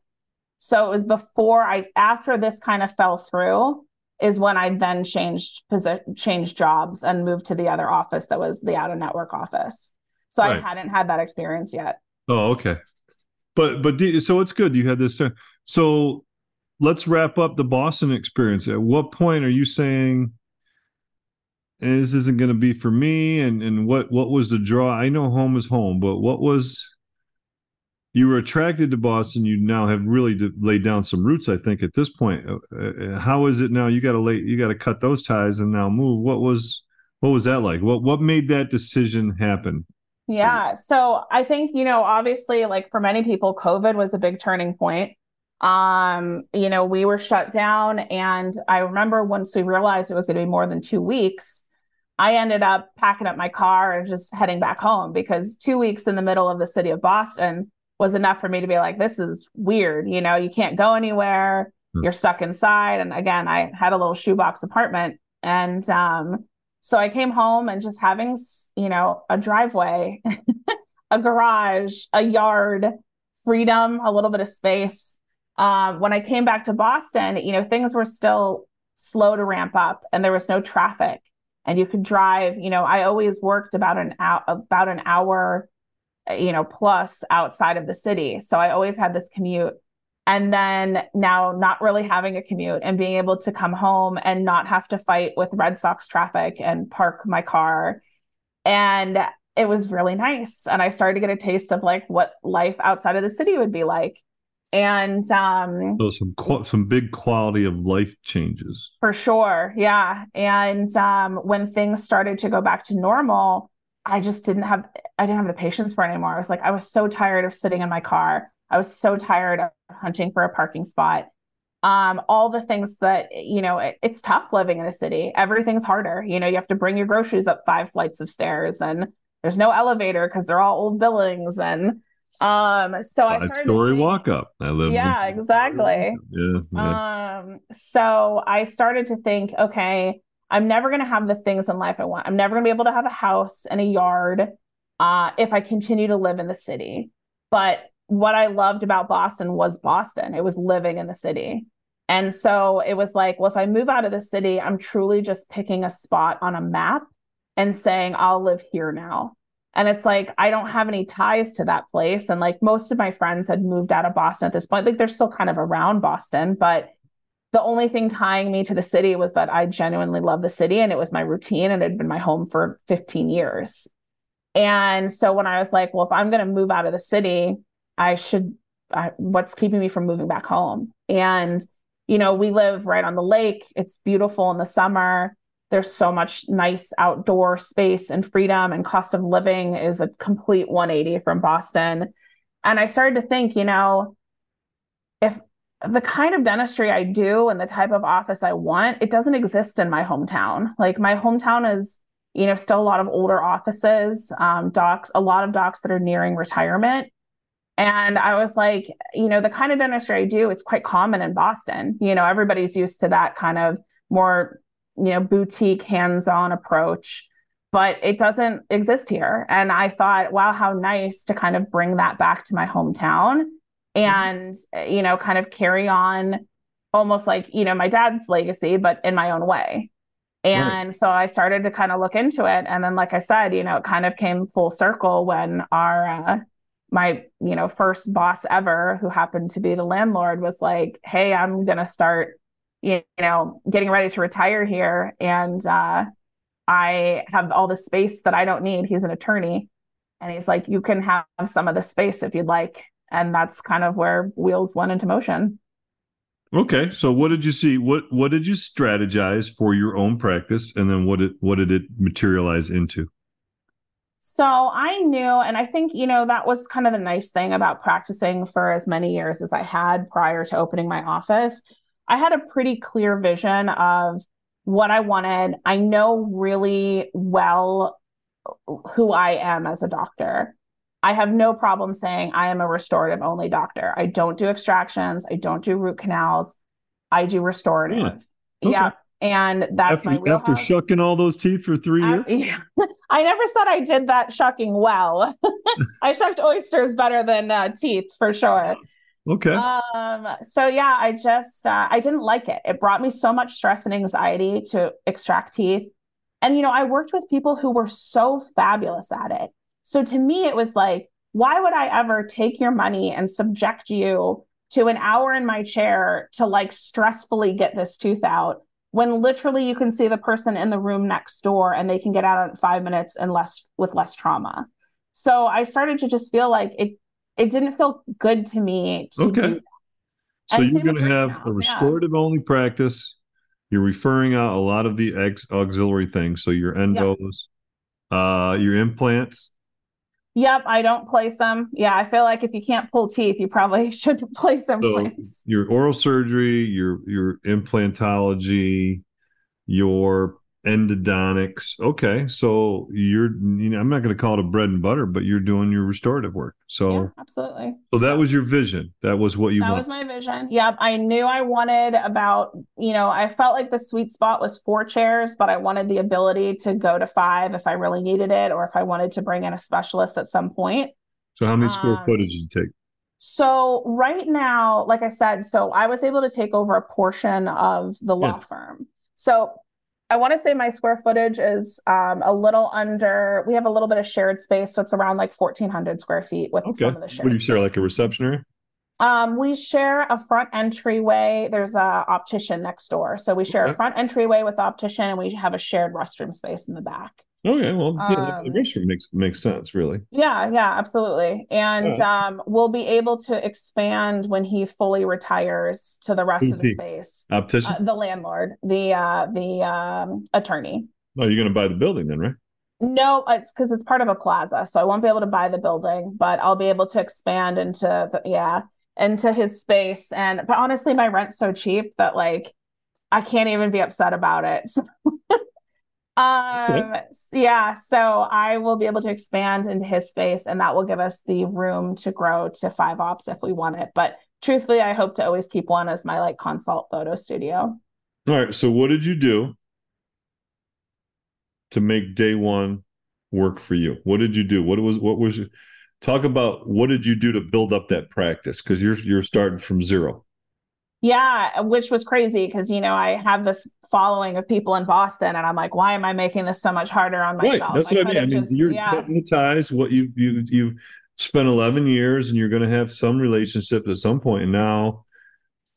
so it was before i after this kind of fell through is when i then changed position, changed jobs and moved to the other office that was the out of network office so i hadn't had that experience yet Oh, okay. But but do, so it's good you had this. So let's wrap up the Boston experience. At what point are you saying "Eh, this isn't going to be for me? And and what what was the draw? I know home is home, but what was you were attracted to Boston? You now have really laid down some roots. I think at this point. Uh, uh, how is it now? You got to lay you got to cut those ties and now move. What was what was that like? What what made that decision happen? Yeah. So I think, you know, obviously, like for many people, COVID was a big turning point. Um, you know, we were shut down. And I remember once we realized it was going to be more than two weeks, I ended up packing up my car and just heading back home because two weeks in the middle of the city of Boston was enough for me to be like, this is weird. You know, you can't go anywhere, Hmm. you're stuck inside. And again, I had a little shoebox apartment. And um, so I came home and just having, you know, a driveway, a garage, a yard, freedom, a little bit of space. Um, when I came back to Boston, you know, things were still slow to ramp up and there was no traffic and you could drive, you know, I always worked about an hour, about an hour, you know, plus outside of the city. So I always had this commute. And then now not really having a commute and being able to come home and not have to fight with Red Sox traffic and park my car. And it was really nice. And I started to get a taste of like what life outside of the city would be like. And um So some qu- some big quality of life changes. for sure. Yeah. And um, when things started to go back to normal, I just didn't have I didn't have the patience for it anymore. I was like, I was so tired of sitting in my car. I was so tired of hunting for a parking spot. Um, all the things that, you know, it, it's tough living in a city. Everything's harder. You know, you have to bring your groceries up five flights of stairs and there's no elevator because they're all old buildings. And um, so Five I started story to walk up. I live. Yeah, exactly. Yeah. yeah. Um, so I started to think, okay, I'm never going to have the things in life I want. I'm never going to be able to have a house and a yard uh, if I continue to live in the city. But what I loved about Boston was Boston. It was living in the city. And so it was like, well, if I move out of the city, I'm truly just picking a spot on a map and saying, I'll live here now. And it's like, I don't have any ties to that place. And like most of my friends had moved out of Boston at this point. Like they're still kind of around Boston, but the only thing tying me to the city was that I genuinely love the city and it was my routine and it had been my home for 15 years. And so when I was like, well, if I'm going to move out of the city, I should, I, what's keeping me from moving back home? And, you know, we live right on the lake. It's beautiful in the summer. There's so much nice outdoor space and freedom, and cost of living is a complete 180 from Boston. And I started to think, you know, if the kind of dentistry I do and the type of office I want, it doesn't exist in my hometown. Like my hometown is, you know, still a lot of older offices, um, docs, a lot of docs that are nearing retirement. And I was like, you know, the kind of dentistry I do, it's quite common in Boston. You know, everybody's used to that kind of more, you know, boutique, hands-on approach, but it doesn't exist here. And I thought, wow, how nice to kind of bring that back to my hometown and you know kind of carry on almost like you know my dad's legacy but in my own way and so i started to kind of look into it and then like i said you know it kind of came full circle when our uh, my you know first boss ever who happened to be the landlord was like hey i'm going to start you know getting ready to retire here and uh i have all the space that i don't need he's an attorney and he's like you can have some of the space if you'd like and that's kind of where wheels went into motion Okay. So what did you see? What what did you strategize for your own practice, and then what did what did it materialize into? So i knew and i think you know that was kind of the nice thing about practicing for as many years as i had prior to opening my office i had a pretty clear vision of what i wanted i know really well who i am as a doctor I have no problem saying I am a restorative only doctor. I don't do extractions. I don't do root canals. I do restorative. Yeah. Okay. Yeah. And that's after, my wheelhouse. after shucking all those teeth for three years. I, yeah. I never said I did that shucking well. I shucked oysters better than uh, teeth for sure. Okay. Um, so yeah, I just uh, I didn't like it. It brought me so much stress and anxiety to extract teeth. And you know, I worked with people who were so fabulous at it. So to me, it was like, why would I ever take your money and subject you to an hour in my chair to like stressfully get this tooth out when literally you can see the person in the room next door and they can get out in five minutes and less with less trauma. So I started to just feel like it it didn't feel good to me to Okay. do that. So you're going to have a canals, yeah. restorative only practice. You're referring out a lot of the ex- auxiliary things. So your endos, uh, your implants. Yep, I don't place them. Yeah, I feel like if you can't pull teeth, you probably should place implants. your oral surgery, your your implantology, your endodontics. Okay, so you're you know I'm not going to call it a bread and butter, but you're doing your restorative work. So yeah, absolutely. so that was your vision. That was what you that wanted. was my vision. Yep. I knew I wanted about, you know, I felt like the sweet spot was four chairs, but I wanted the ability to go to five if I really needed it or if I wanted to bring in a specialist at some point. so how many square um, footage did you take? So right now, like I said, so I was able to take over a portion of the law Yeah. firm. So I want to say my square footage is um, a little under. We have a little bit of shared space, so it's around like fourteen hundred square feet with Okay. some of the shared. What do you share, like a reception area? Um, we share a front entryway. There's a optician next door, so we share Okay. a front entryway with optician, and we have a shared restroom space in the back. Okay, well, yeah, the Um, restroom makes makes sense, really. Yeah, yeah, absolutely. And Yeah. um, we'll be able to expand when he fully retires to the rest Who's of the he? space. Optician. Uh, the landlord, the uh, the um, attorney. oh, you're going to buy the building then, right? No, it's because it's part of a plaza, so I won't be able to buy the building, but I'll be able to expand into the, yeah into his space. And but honestly, my rent's so cheap that like I can't even be upset about it. um okay. yeah, so I will be able to expand into his space, and that will give us the room to grow to five ops if we want it. But truthfully, I hope to always keep one as my like consult photo studio. All right. So what did you do to make day one work for you? What did you do? What was what was talk about what did you do to build up that practice? Because you're you're starting from zero. Yeah, which was crazy because you know I have this following of people in Boston, and I'm like, why am I making this so much harder on myself? Right, that's I what I mean. I mean, just, you're yeah. hypnotized. What you you you spent 11 years, and you're going to have some relationship at some point. And now,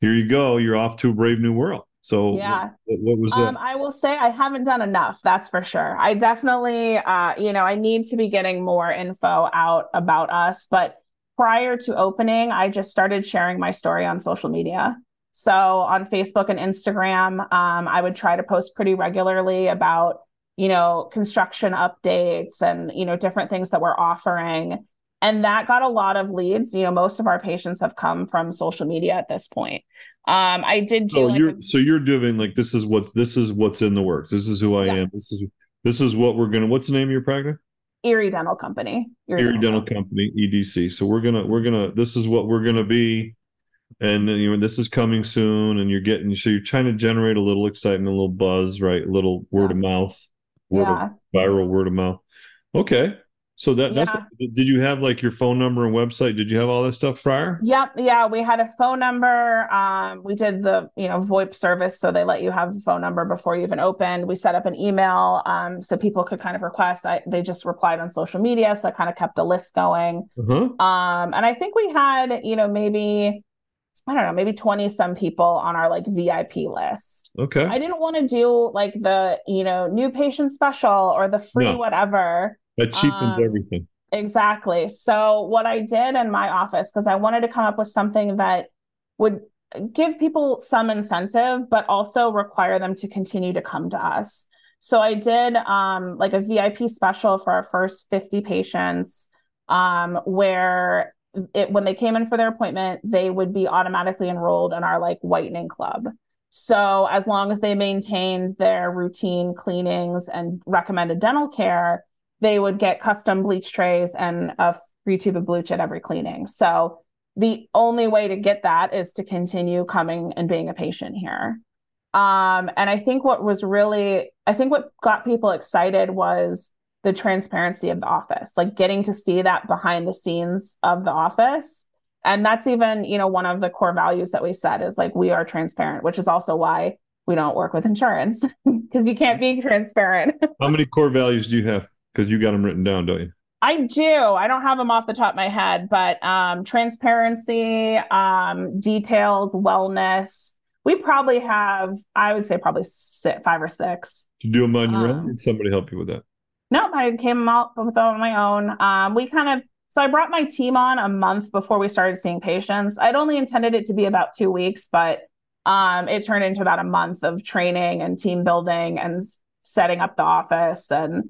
here you go. You're off to a brave new world. So yeah, what, what was that? Um, I will say I haven't done enough. That's for sure. I definitely, uh, you know, I need to be getting more info out about us. But prior to opening, I just started sharing my story on social media. So on Facebook and Instagram, um, I would try to post pretty regularly about, you know, construction updates and you know different things that we're offering. And that got a lot of leads. You know, most of our patients have come from social media at this point. Um, I did do. So like you're a, so you're doing like this is what this is what's in the works. This is who I yeah. am. This is this is what we're gonna. What's the name of your practice? Erie Dental Company. Erie, Erie Dental, Dental Company, EDC. So we're gonna we're gonna this is what we're gonna be, and you know this is coming soon, and you're getting so you're trying to generate a little excitement, a little buzz, right? A little word of mouth, word yeah. of viral word of mouth. Okay, so that that's yeah. did you have like your phone number and website? Did you have all that stuff prior? Yep. Yeah, we had a phone number. Um, we did the you know VoIP service, so they let you have the phone number before you even opened. We set up an email, um, so people could kind of request. I, they just replied on social media, so I kind of kept a list going. Uh-huh. Um, and I think we had you know maybe I don't know, maybe 20 some people on our like VIP list. Okay. I didn't want to do like the, you know, new patient special or the free no. whatever. That cheapens um, everything. Exactly. So what I did in my office, because I wanted to come up with something that would give people some incentive, but also require them to continue to come to us. So I did um, like a VIP special for our first 50 patients, um, where it when they came in for their appointment, they would be automatically enrolled in our like whitening club. So as long as they maintained their routine cleanings and recommended dental care, they would get custom bleach trays and a free tube of bleach at every cleaning. So the only way to get that is to continue coming and being a patient here. Um, and I think what was really, I think what got people excited was the transparency of the office, like getting to see that behind the scenes of the office. And that's even, you know, one of the core values that we set is like we are transparent, which is also why we don't work with insurance because you can't be transparent. How many core values do you have? because you got them written down, don't you? I do. I don't have them off the top of my head, but um, transparency, um, detailed wellness. We probably have, I would say, probably six, five or six. You do them on your um, own? Did somebody help you with that? Nope, I came out with them on my own. Um, we kind of so I brought my team on a month before we started seeing patients. I'd only intended it to be about two weeks, but um, it turned into about a month of training and team building and setting up the office and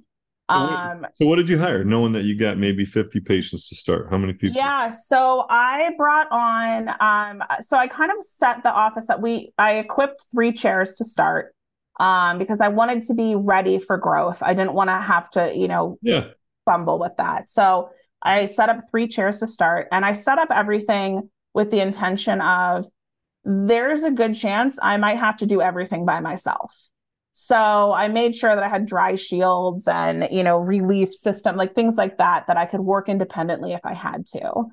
um, so what did you hire, knowing that you got maybe 50 patients to start? How many people? Yeah, so I brought on, um, so I kind of set the office up. We I equipped three chairs to start um, because I wanted to be ready for growth. I didn't want to have to, you know, yeah. fumble with that. So I set up three chairs to start, and I set up everything with the intention of there's a good chance I might have to do everything by myself. So I made sure that I had dry shields and, you know, relief system, like things like that, that I could work independently if I had to.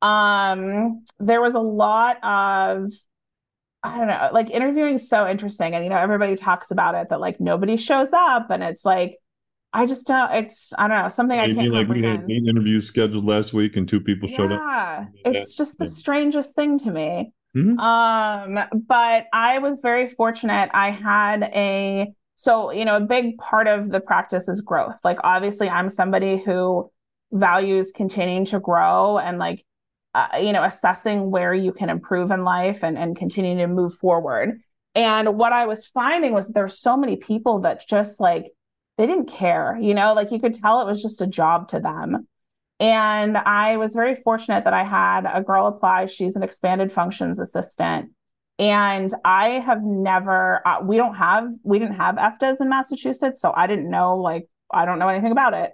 Um, there was a lot of, I don't know, like interviewing is so interesting. And, you know, everybody talks about it that like nobody shows up and it's like, I just don't, it's, I don't know, something I can't like comprehend. we had eight interviews scheduled last week and two people showed up. Yeah. It's just the strangest thing to me. Mm-hmm. Um, but I was very fortunate. I had a so you know a big part of the practice is growth. Like obviously, I'm somebody who values continuing to grow and like uh, you know assessing where you can improve in life and and continuing to move forward. And what I was finding was there's so many people that just like they didn't care, you know, like you could tell it was just a job to them. And I was very fortunate that I had a girl apply. She's an expanded functions assistant. And I have never, uh, we don't have, we didn't have EFDAs in Massachusetts. So I didn't know, like, I don't know anything about it.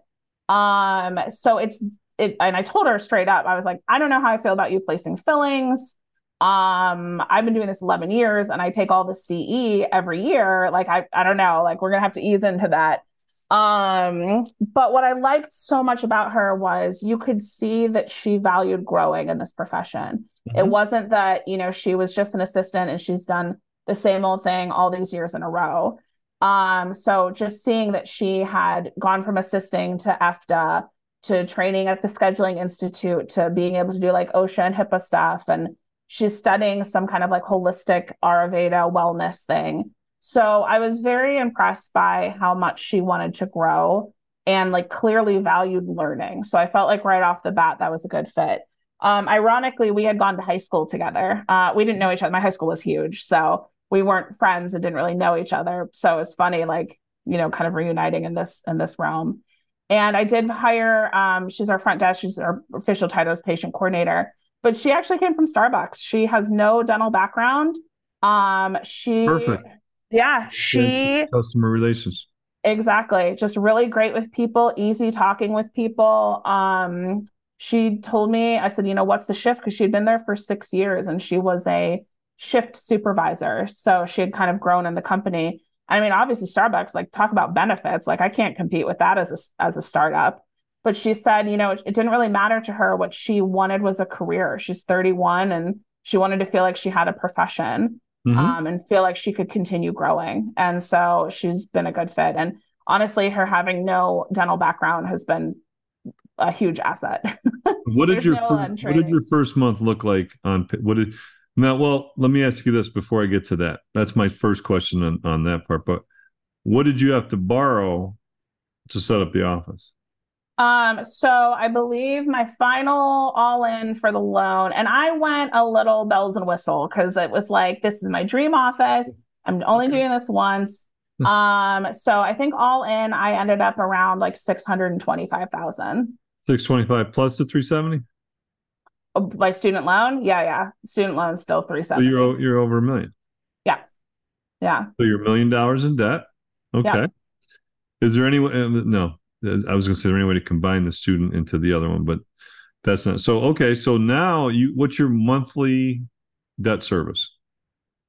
Um, so it's, it, and I told her straight up, I was like, I don't know how I feel about you placing fillings. Um, I've been doing this 11 years and I take all the CE every year. Like, I, I don't know, like, we're going to have to ease into that. Um, but what I liked so much about her was you could see that she valued growing in this profession. Mm-hmm. It wasn't that, you know, she was just an assistant and she's done the same old thing all these years in a row. Um, so just seeing that she had gone from assisting to EFDA to training at the scheduling institute to being able to do like OSHA and HIPAA stuff and she's studying some kind of like holistic Ayurveda wellness thing. So I was very impressed by how much she wanted to grow and like clearly valued learning. So I felt like right off the bat that was a good fit. Um, ironically, we had gone to high school together. Uh, we didn't know each other. My high school was huge, so we weren't friends and didn't really know each other. So it's funny, like you know, kind of reuniting in this in this realm. And I did hire. Um, she's our front desk. She's our official title as patient coordinator, but she actually came from Starbucks. She has no dental background. Um, she perfect yeah, she customer relations. Exactly. Just really great with people, easy talking with people. Um, she told me, I said, you know, what's the shift? Because she'd been there for six years and she was a shift supervisor. So she had kind of grown in the company. I mean, obviously Starbucks, like talk about benefits. Like I can't compete with that as a as a startup. But she said, you know, it, it didn't really matter to her. What she wanted was a career. She's 31 and she wanted to feel like she had a profession mm-hmm. um, and feel like she could continue growing. And so she's been a good fit. And honestly, her having no dental background has been a huge asset. what did your no first, what did your first month look like on what did now? Well, let me ask you this before I get to that. That's my first question on, on that part. But what did you have to borrow to set up the office? Um, so I believe my final all in for the loan, and I went a little bells and whistle because it was like, this is my dream office. I'm only doing this once. Hmm. um, so I think all in, I ended up around like 625,000. 625 plus the 370? My student loan? Yeah, yeah. Student loan is still 370. So you're, you're over a million. Yeah. Yeah. So you're a million dollars in debt. Okay. Yeah. Is there any way? Uh, no, I was going to say, there any way to combine the student into the other one, but that's not. So, okay. So now you, what's your monthly debt service?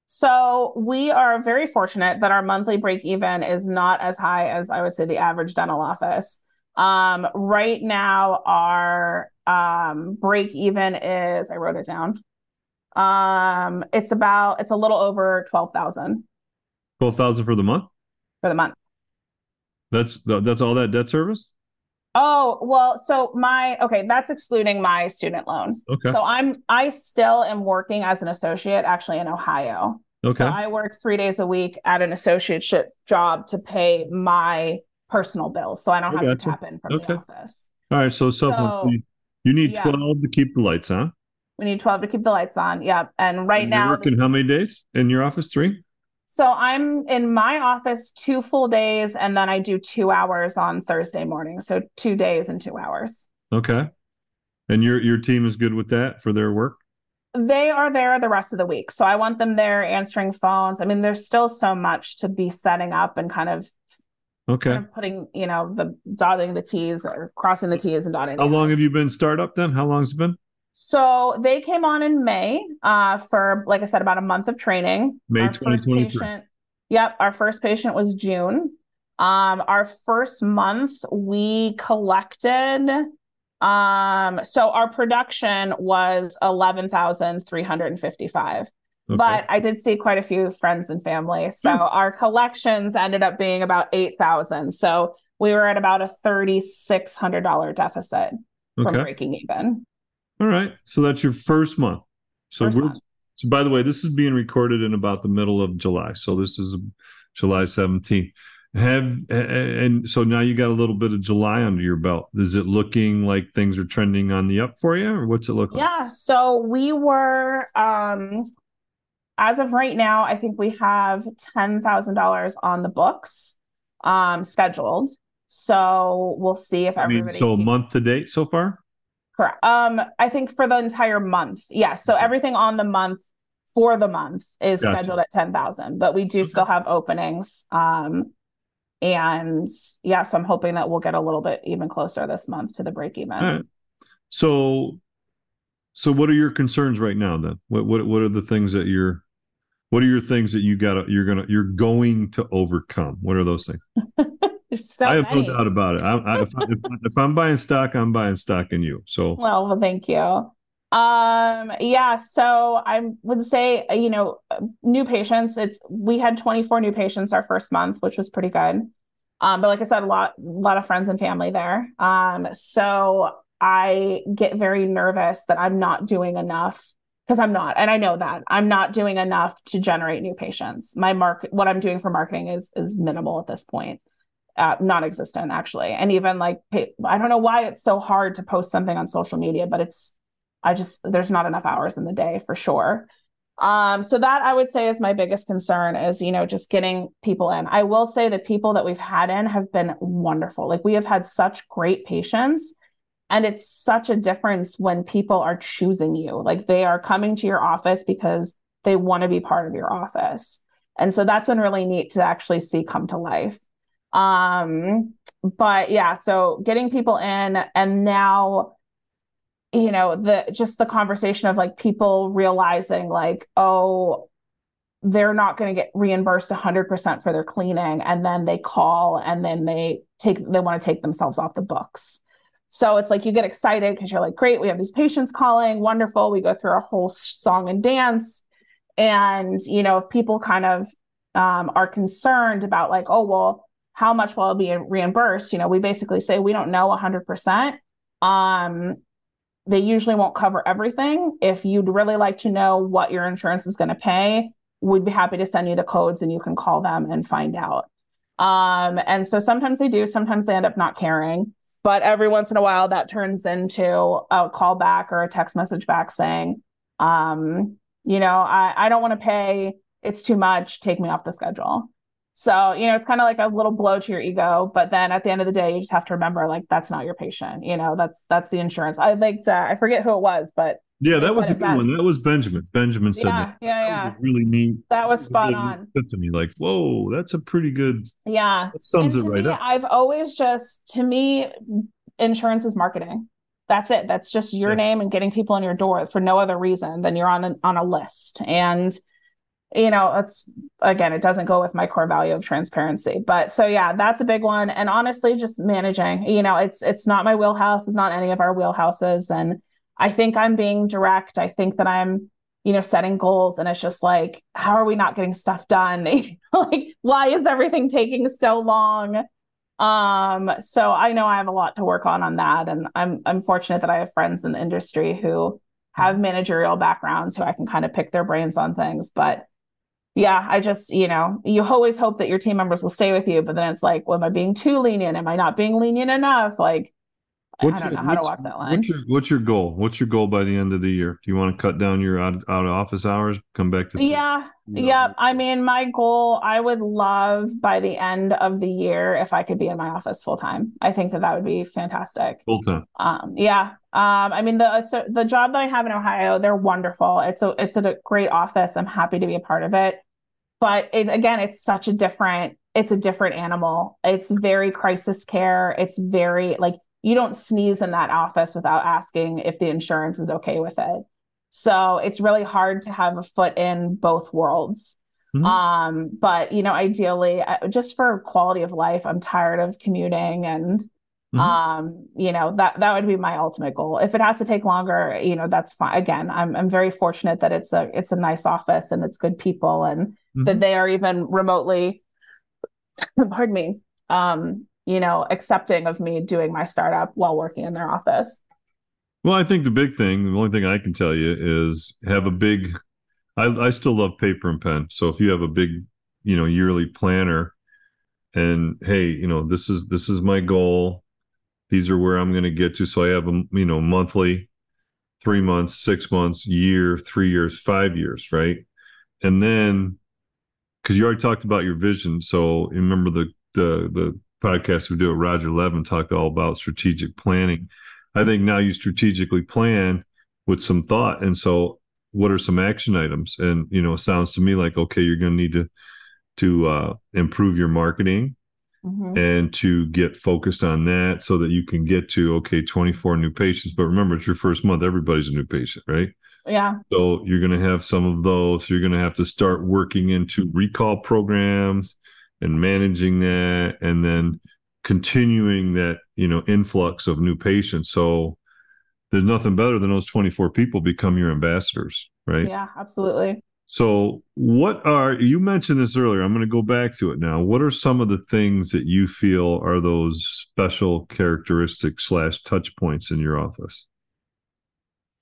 So we are very fortunate that our monthly break even is not as high as I would say the average dental office. Um, right now, our um, break even is I wrote it down. Um, it's about it's a little over twelve thousand. Twelve thousand for the month. For the month. That's that's all that debt service. Oh well, so my okay, that's excluding my student loan. Okay. So I'm I still am working as an associate actually in Ohio. Okay. So I work three days a week at an associateship job to pay my personal bills, so I don't I have to tap in from okay. the office. All right, so so you need yeah. twelve to keep the lights on. We need twelve to keep the lights on. Yeah, and right and now working how many days in your office? Three. So I'm in my office two full days and then I do two hours on Thursday morning. So two days and two hours. Okay. And your your team is good with that for their work? They are there the rest of the week. So I want them there answering phones. I mean, there's still so much to be setting up and kind of Okay. Kind of putting, you know, the dotting the T's or crossing the T's and dotting. How long have you been startup then? How long has it been? So they came on in May uh, for, like I said, about a month of training. May 2023. Yep. Our first patient was June. Um, our first month, we collected. Um, so our production was 11,355. Okay. But I did see quite a few friends and family. So hmm. our collections ended up being about eight thousand. So we were at about a thirty-six hundred dollar deficit okay. from breaking even. All right. So that's your first month. So first we're month. so by the way, this is being recorded in about the middle of July. So this is July 17th. Have and so now you got a little bit of July under your belt. Is it looking like things are trending on the up for you, or what's it look like? Yeah. So we were um as of right now, I think we have ten thousand dollars on the books. um, scheduled. So we'll see if I mean, everybody. so keeps- month to date so far. Correct. Um, I think for the entire month. Yes. So everything on the month for the month is Gotcha. scheduled at 10,000, but we do still have openings. Um, and yeah, so I'm hoping that we'll get a little bit even closer this month to the break even. Right. So, so what are your concerns right now? Then, what what what are the things that you're, what are your things that you got you're gonna you're going to overcome? What are those things? So I have many. no doubt about it. I, I, if, I, if, I'm buying stock, I'm buying stock in you. So, Well, well, thank you. Um, yeah, so I would say, you know, new patients, it's we had 24 new patients our first month, which was pretty good. Um, but like I said, a lot, a lot of friends and family there. Um, so I get very nervous that I'm not doing enough because I'm not, and I know that. I'm not doing enough to generate new patients. My market, what I'm doing for marketing is is minimal at this point uh, non-existent actually. And even like i don't know why it's so hard to post something on social media but it's i just there's not enough hours in the day for sure. Um so that i would say is my biggest concern is you know just getting people in. I will say the people that we've had in have been wonderful. Like we have had such great patients and it's such a difference when people are choosing you. Like they are coming to your office because they want to be part of your office. And so that's been really neat to actually see come to life. Um but yeah so getting people in and now you know the just the conversation of like people realizing like oh they're not going to get reimbursed 100% for their cleaning. And then they call and then they take they want to take themselves off the books so it's like you get excited because you're like great we have these patients calling wonderful we go through a whole song and dance and you know if people kind of um, are concerned about like oh well how much will I be reimbursed? You know, we basically say we don't know 100%. Um, they usually won't cover everything. If you'd really like to know what your insurance is going to pay, we'd be happy to send you the codes and you can call them and find out. Um, and so sometimes they do, sometimes they end up not caring. But every once in a while, that turns into a call back or a text message back saying, um, you know, I, I don't want to pay. It's too much. Take me off the schedule. So, you know, it's kind of like a little blow to your ego, but then at the end of the day, you just have to remember like that's not your patient. You know, that's that's the insurance. I liked uh, I forget who it was, but yeah, that was a good one. That was Benjamin. Benjamin said yeah, that. yeah, yeah. really neat. That was spot really on. epiphany. Like, whoa, that's a pretty good. Yeah. Sums it right me, up. I've always just to me, insurance is marketing. That's it. That's just your Yeah. name and getting people in your door for no other reason than you're on a, on a list. And you know, it's again, it doesn't go with my core value of transparency. But so yeah, that's a big one. And honestly, just managing. You know, it's it's not my wheelhouse. It's not any of our wheelhouses. And I think I'm being direct. I think that I'm you know setting goals and it's just like how are we not getting stuff done? Like why is everything taking so long? Um so i know i have a lot to work on on that and i'm i'm fortunate that i have friends in the industry who have managerial backgrounds who i can kind of pick their brains on things. But yeah i just you know you always hope that your team members will stay with you but then it's like well, am i being too lenient? Am i not being lenient enough? Like i don't know how to what's- walk that line What's your what's your goal? What's your goal by the end of the year? Do you want to cut down your out, out of office hours? Come back to yeah Yeah, I mean, my goal, I would love by the end of the year if I could be in my office full time. I think that that would be fantastic. full time. Um, yeah. Um, I mean, the so the job that I have in Ohio, they're wonderful. It's a it's a great office. I'm happy to be a part of it. But it, again, it's such a different it's a different animal. It's very crisis care. It's very like you don't sneeze in that office without asking if the insurance is okay with it. So it's really hard to have a foot in both worlds. Mhm. Um, but you know, ideally, just for quality of life, I'm tired of commuting and Mhm. um, you know, that that would be my ultimate goal. If it has to take longer, you know, that's fine. Again, I'm I'm very fortunate that it's a it's a nice office and it's good people and that Mhm. they are even remotely pardon me, um, you know, accepting of me doing my startup while working in their office. Well, I think the big thing, the only thing I can tell you is have a big. I I still love paper and pen. So if you have a big, you know, yearly planner, and hey, you know, this is this is my goal. These are where I'm going to get to. So I have a you know monthly, three months, six months, year, three years, five years, right? And then, because you already talked about your vision, so remember the uh, the podcast we do with Roger Levin talked all about strategic planning. I think now you strategically plan with some thought. And so what are some action items? And you know, it sounds to me like okay, you're gonna need to to uh, improve your marketing mm-hmm. and to get focused on that so that you can get to okay 24 new patients but remember it's your first month everybody's a new patient right yeah so you're going to have some of those you're going to have to start working into recall programs and managing that and then continuing that you know influx of new patients so there's nothing better than those 24 people become your ambassadors right yeah absolutely so, what are you mentioned this earlier? I'm going to go back to it now. What are some of the things that you feel are those special characteristics slash touch points in your office?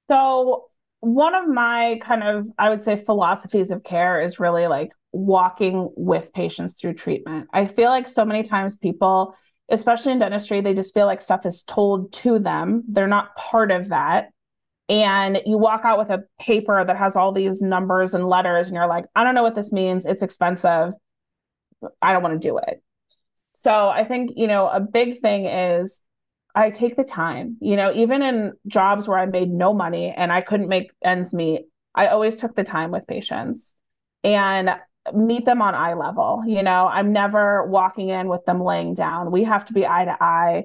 So, one of my kind of, I would say, philosophies of care is really like walking with patients through treatment. I feel like so many times people, especially in dentistry, they just feel like stuff is told to them. They're not part of that. And you walk out with a paper that has all these numbers and letters and you're like i don't know what this means. It's expensive. I don't want to do it. So i think you know a big thing is i take the time. You know even in jobs where i made no money and i couldn't make ends meet i always took the time with patients. And meet them on eye level you know i'm never walking in with them laying down we have to be eye to eye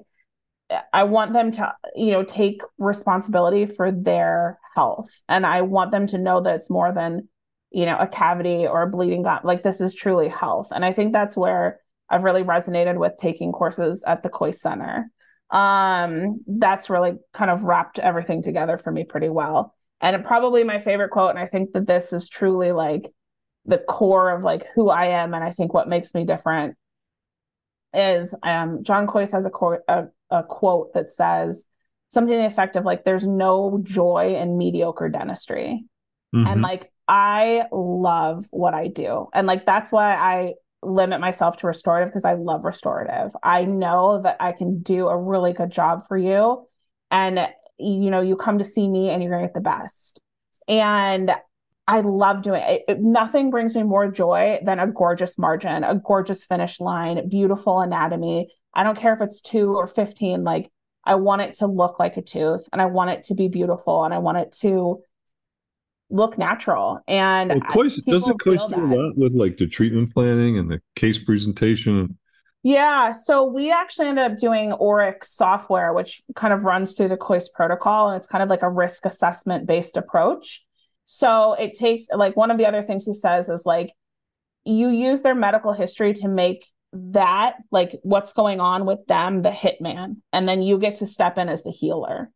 I want them to, you know, take responsibility for their health. And I want them to know that it's more than, you know, a cavity or a bleeding gum. Like this is truly health. And I think that's where I've really resonated with taking courses at the Kois Center. Um, that's really kind of wrapped everything together for me pretty well. And probably my favorite quote, and I think that this is truly like the core of like who I am, and I think what makes me different is um, John Kois has a, co- a, a quote that says something to the effect of like, "There's no joy in mediocre dentistry," mm-hmm. and like I love what I do, and like that's why I limit myself to restorative because I love restorative. I know that I can do a really good job for you, and you know you come to see me and you're gonna get the best. And I love doing it. it. Nothing brings me more joy than a gorgeous margin, a gorgeous finish line, beautiful anatomy. I don't care if it's two or 15, like I want it to look like a tooth and I want it to be beautiful and I want it to look natural. And well, doesn't Kois do a lot with like the treatment planning and the case presentation? Yeah. So we actually ended up doing Auric software, which kind of runs through the Kois protocol. And it's kind of like a risk assessment based approach. So it takes like one of the other things he says is like you use their medical history to make that like what's going on with them the hitman and then you get to step in as the healer.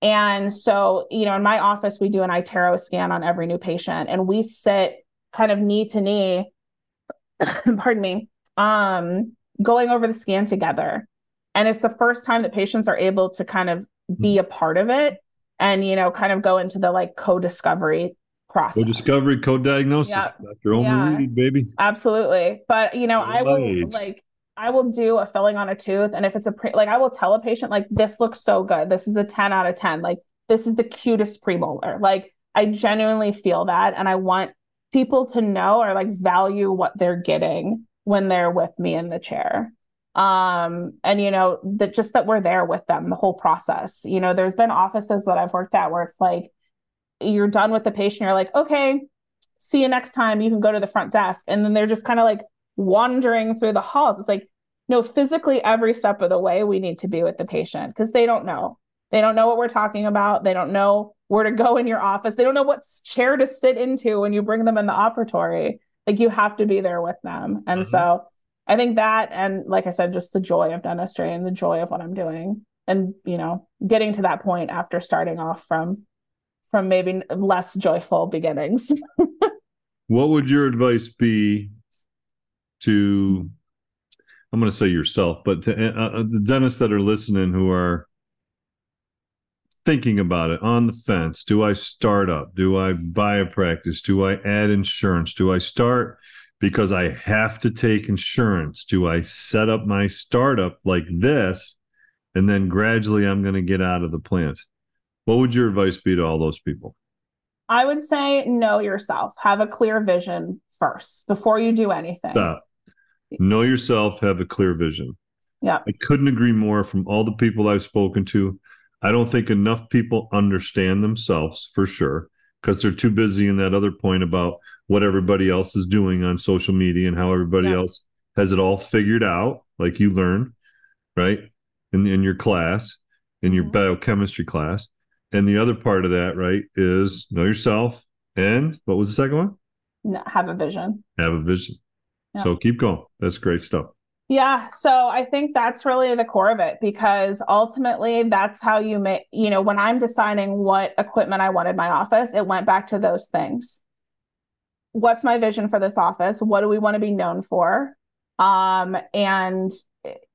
And so, you know, in my office we do an iTero scan on every new patient and we sit kind of knee to knee pardon me um going over the scan together. And it's the first time that patients are able to kind of be a part of it and you know kind of go into the like co-discovery process. Co-discovery co-diagnosis. Yep. dr yeah. Reed, baby. Absolutely. But you know i will like i will do a filling on a tooth and if it's a pre- like i will tell a patient like this looks so good. This is a 10 out of 10 like this is the cutest premolar. Like i genuinely feel that and i want people to know or like value what they're getting when they're with me in the chair um and you know that just that we're there with them the whole process. You know there's been offices that i've worked at where it's like you're done with the patient you're like okay see you next time you can go to the front desk. And then they're just kind of like wandering through the halls. It's like no physically every step of the way we need to be with the patient because they don't know. They don't know what we're talking about. They don't know where to go in your office. They don't know what chair to sit into when you bring them in the operatory. Like you have to be there with them. And mm-hmm. so I think that and like I said, just the joy of dentistry and the joy of what I'm doing. And you know, getting to that point after starting off from from maybe less joyful beginnings. what would your advice be to I'm going to say yourself, but to uh, uh, the dentists that are listening who are thinking about it on the fence, do I start up? Do I buy a practice? Do I add insurance? Do I start because I have to take insurance? Do I set up my startup like this and then gradually I'm going to get out of the plant? What would your advice be to all those people? I would say know yourself. Have a clear vision first before you do anything. Stop. know yourself, have a clear vision. Yeah. I couldn't agree more from all the people I've spoken to. I don't think enough people understand themselves for sure because they're too busy in that other point about what everybody else is doing on social media and how everybody Yeah. else has it all figured out, like you learned, right? In, in your class, in your Mhm. biochemistry class. And the other part of that, right, is know yourself. And what was the second one? N- have a vision. Have a vision. Yeah. So keep going. That's great stuff. Yeah, so I think that's really the core of it because ultimately that's how you make, you know, when I'm deciding what equipment I wanted my office, it went back to those things. What's my vision for this office? What do we want to be known for? Um, and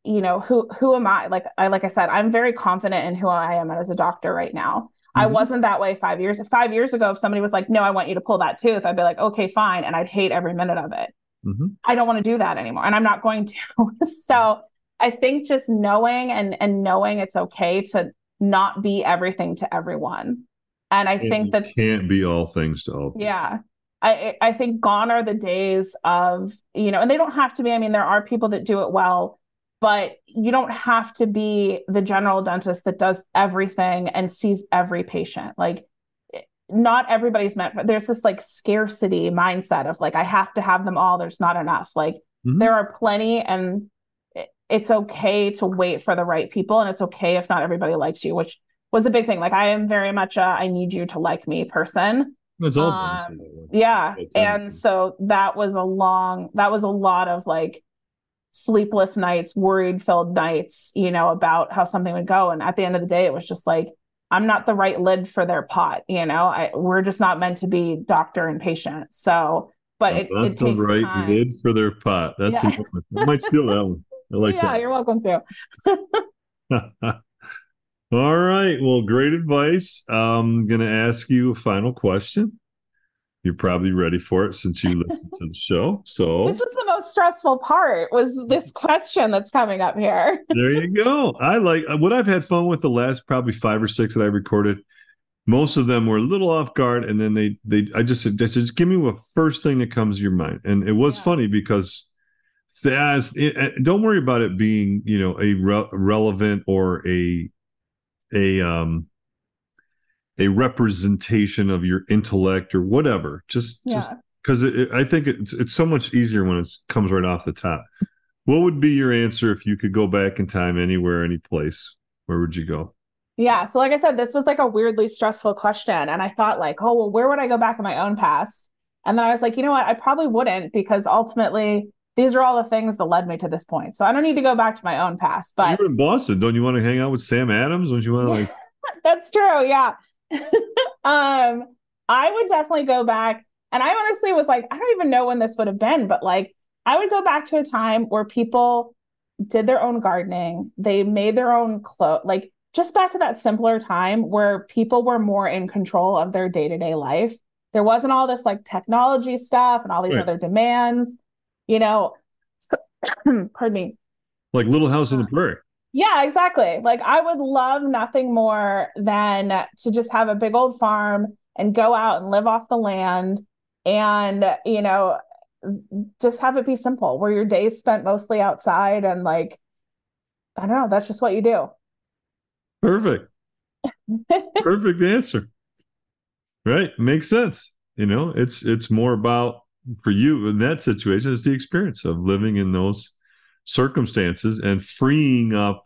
you know, who who am I? Like I like I said, I'm very confident in who I am as a doctor right now. I Mhm. wasn't that way five years. Five years ago, if somebody was like, "No, I want you to pull that tooth," I'd be like, "Okay, fine," and I'd hate every minute of it. Mhm. I don't want to do that anymore and I'm not going to. so I think just knowing and and knowing it's okay to not be everything to everyone. And I think that can't be all things to all people. yeah. I I think gone are the days of, you know, and they don't have to be. I mean, there are people that do it well, but you don't have to be the general dentist that does everything and sees every patient. Like not everybody's meant for there's this like scarcity mindset of like I have to have them all, there's not enough. Like Mhm. there are plenty and it's okay to wait for the right people and it's okay if not everybody likes you, which was a big thing. Like I am very much a I need you to like me person. That's all. Um, dentistry that way. Yeah. And so that was a long, that was a lot of like sleepless nights, worried filled nights, you know, about how something would go. And at the end of the day, it was just like, I'm not the right lid for their pot, you know, I, we're just not meant to be doctor and patient. So, but it, Not it the right time. lid for their pot. That's Yeah. a good one. I might steal that one. I like yeah, you're welcome to. All right. Well, great advice. I'm going to ask you a final question. You're probably ready for it since you listened to the show. So This was the most stressful part was this question that's coming up here. there you go. I like uh, what I've had fun with the last probably five or six that I recorded. Most of them were a little off guard, and then they they I just said, just, just give me what first thing that comes to your mind. And it was Yeah. funny because as it, it- don't worry about it being you know a re- relevant or a a um a representation of your intellect or whatever. Just just because I think it's it's so much easier when it comes right off the top. What would be your answer if you could go back in time anywhere, any place? Where would you go? Yeah. So, like I said, this was like a weirdly stressful question. And I thought, like, oh, well, where would I go back in my own past? And then I was like, you know what? I probably wouldn't because ultimately these are all the things that led me to this point. So I don't need to go back to my own past. But You're in Boston. Don't you want to hang out with Sam Adams? Don't you want to like? that's true. Yeah. um, I would definitely go back. And I honestly was like, I don't even know when this would have been, but like, I would go back to a time where people did their own gardening, they made their own clothes, like just back to that simpler time where people were more in control of their day to day life. There wasn't all this like technology stuff and all these Right. other demands, you know. pardon me. like Little House on the Prairie. Yeah, exactly. Like I would love nothing more than to just have a big old farm and go out and live off the land and, you know, just have it be simple where your days spent mostly outside and like I don't know, that's just what you do. Perfect. Perfect answer. Right. Makes sense. You know, it's it's more about for you in that situation is the experience of living in those circumstances and freeing up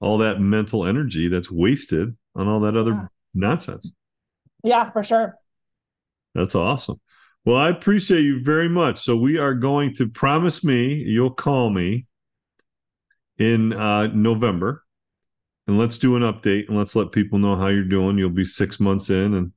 all that mental energy that's wasted on all that other Yeah. nonsense. Yeah, for sure. That's awesome. Well, I appreciate you very much. So we are going to promise me you'll call me in uh, November, and let's do an update and let's let people know how you're doing. You'll be six months in, and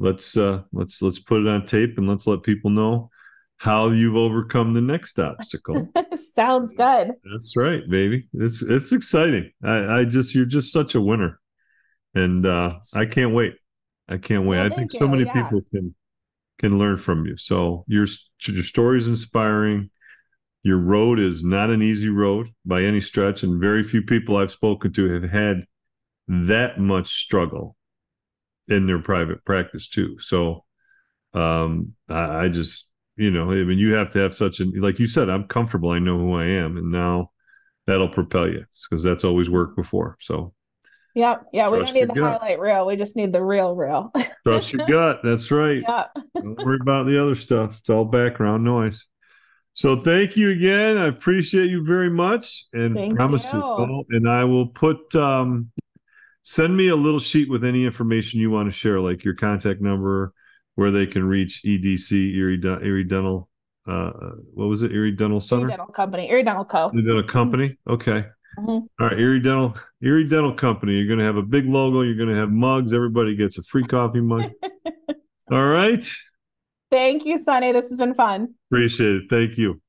let's uh, let's let's put it on tape and let's let people know how you've overcome the next obstacle. Sounds good. That's right, baby. It's it's exciting. I, I just you're just such a winner, and uh, I can't wait. I can't wait. Well, I think so you. many Yeah. people can can learn from you. So your your story is inspiring. Your road is not an easy road by any stretch, and very few people I've spoken to have had that much struggle in their private practice too. So um, I, I just you know, I mean, you have to have such an like you said, I'm comfortable. I know who I am, and now that'll propel you because that's always worked before. So Yep. Yeah. We don't need the gut. highlight reel. We just need the real reel. trust your gut. That's right. yeah. Don't worry about the other stuff. It's all background noise. So thank you again. I appreciate you very much, and Thank promise you. to follow. And I will put um, send me a little sheet with any information you want to share, like your contact number, where they can reach EDC Erie Erie Dental. Uh, what was it? Erie Dental Center. Erie Dental Company, Erie Dental Co. Erie Dental Company. Okay. Mhm. All right, Erie Dental, Erie Dental Company. You're going to have a big logo. You're going to have mugs. Everybody gets a free coffee mug. All right. Thank you, Sonny. This has been fun. Appreciate it. Thank you.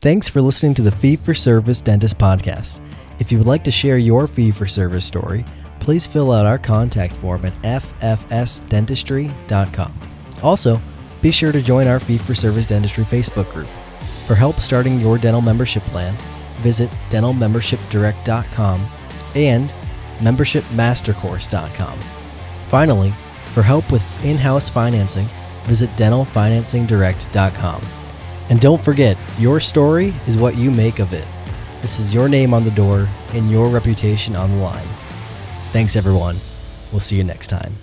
Thanks for listening to the Fee for Service Dentist Podcast. If you would like to share your fee for service story, please fill out our contact form at ffsdentistry.com. Also, be sure to join our Fee for Service Dentistry Facebook group. For help starting your dental membership plan, visit dentalmembershipdirect.com and membershipmastercourse.com. Finally, for help with in house financing, visit dentalfinancingdirect.com. And don't forget, your story is what you make of it. This is your name on the door and your reputation on the line. Thanks, everyone. We'll see you next time.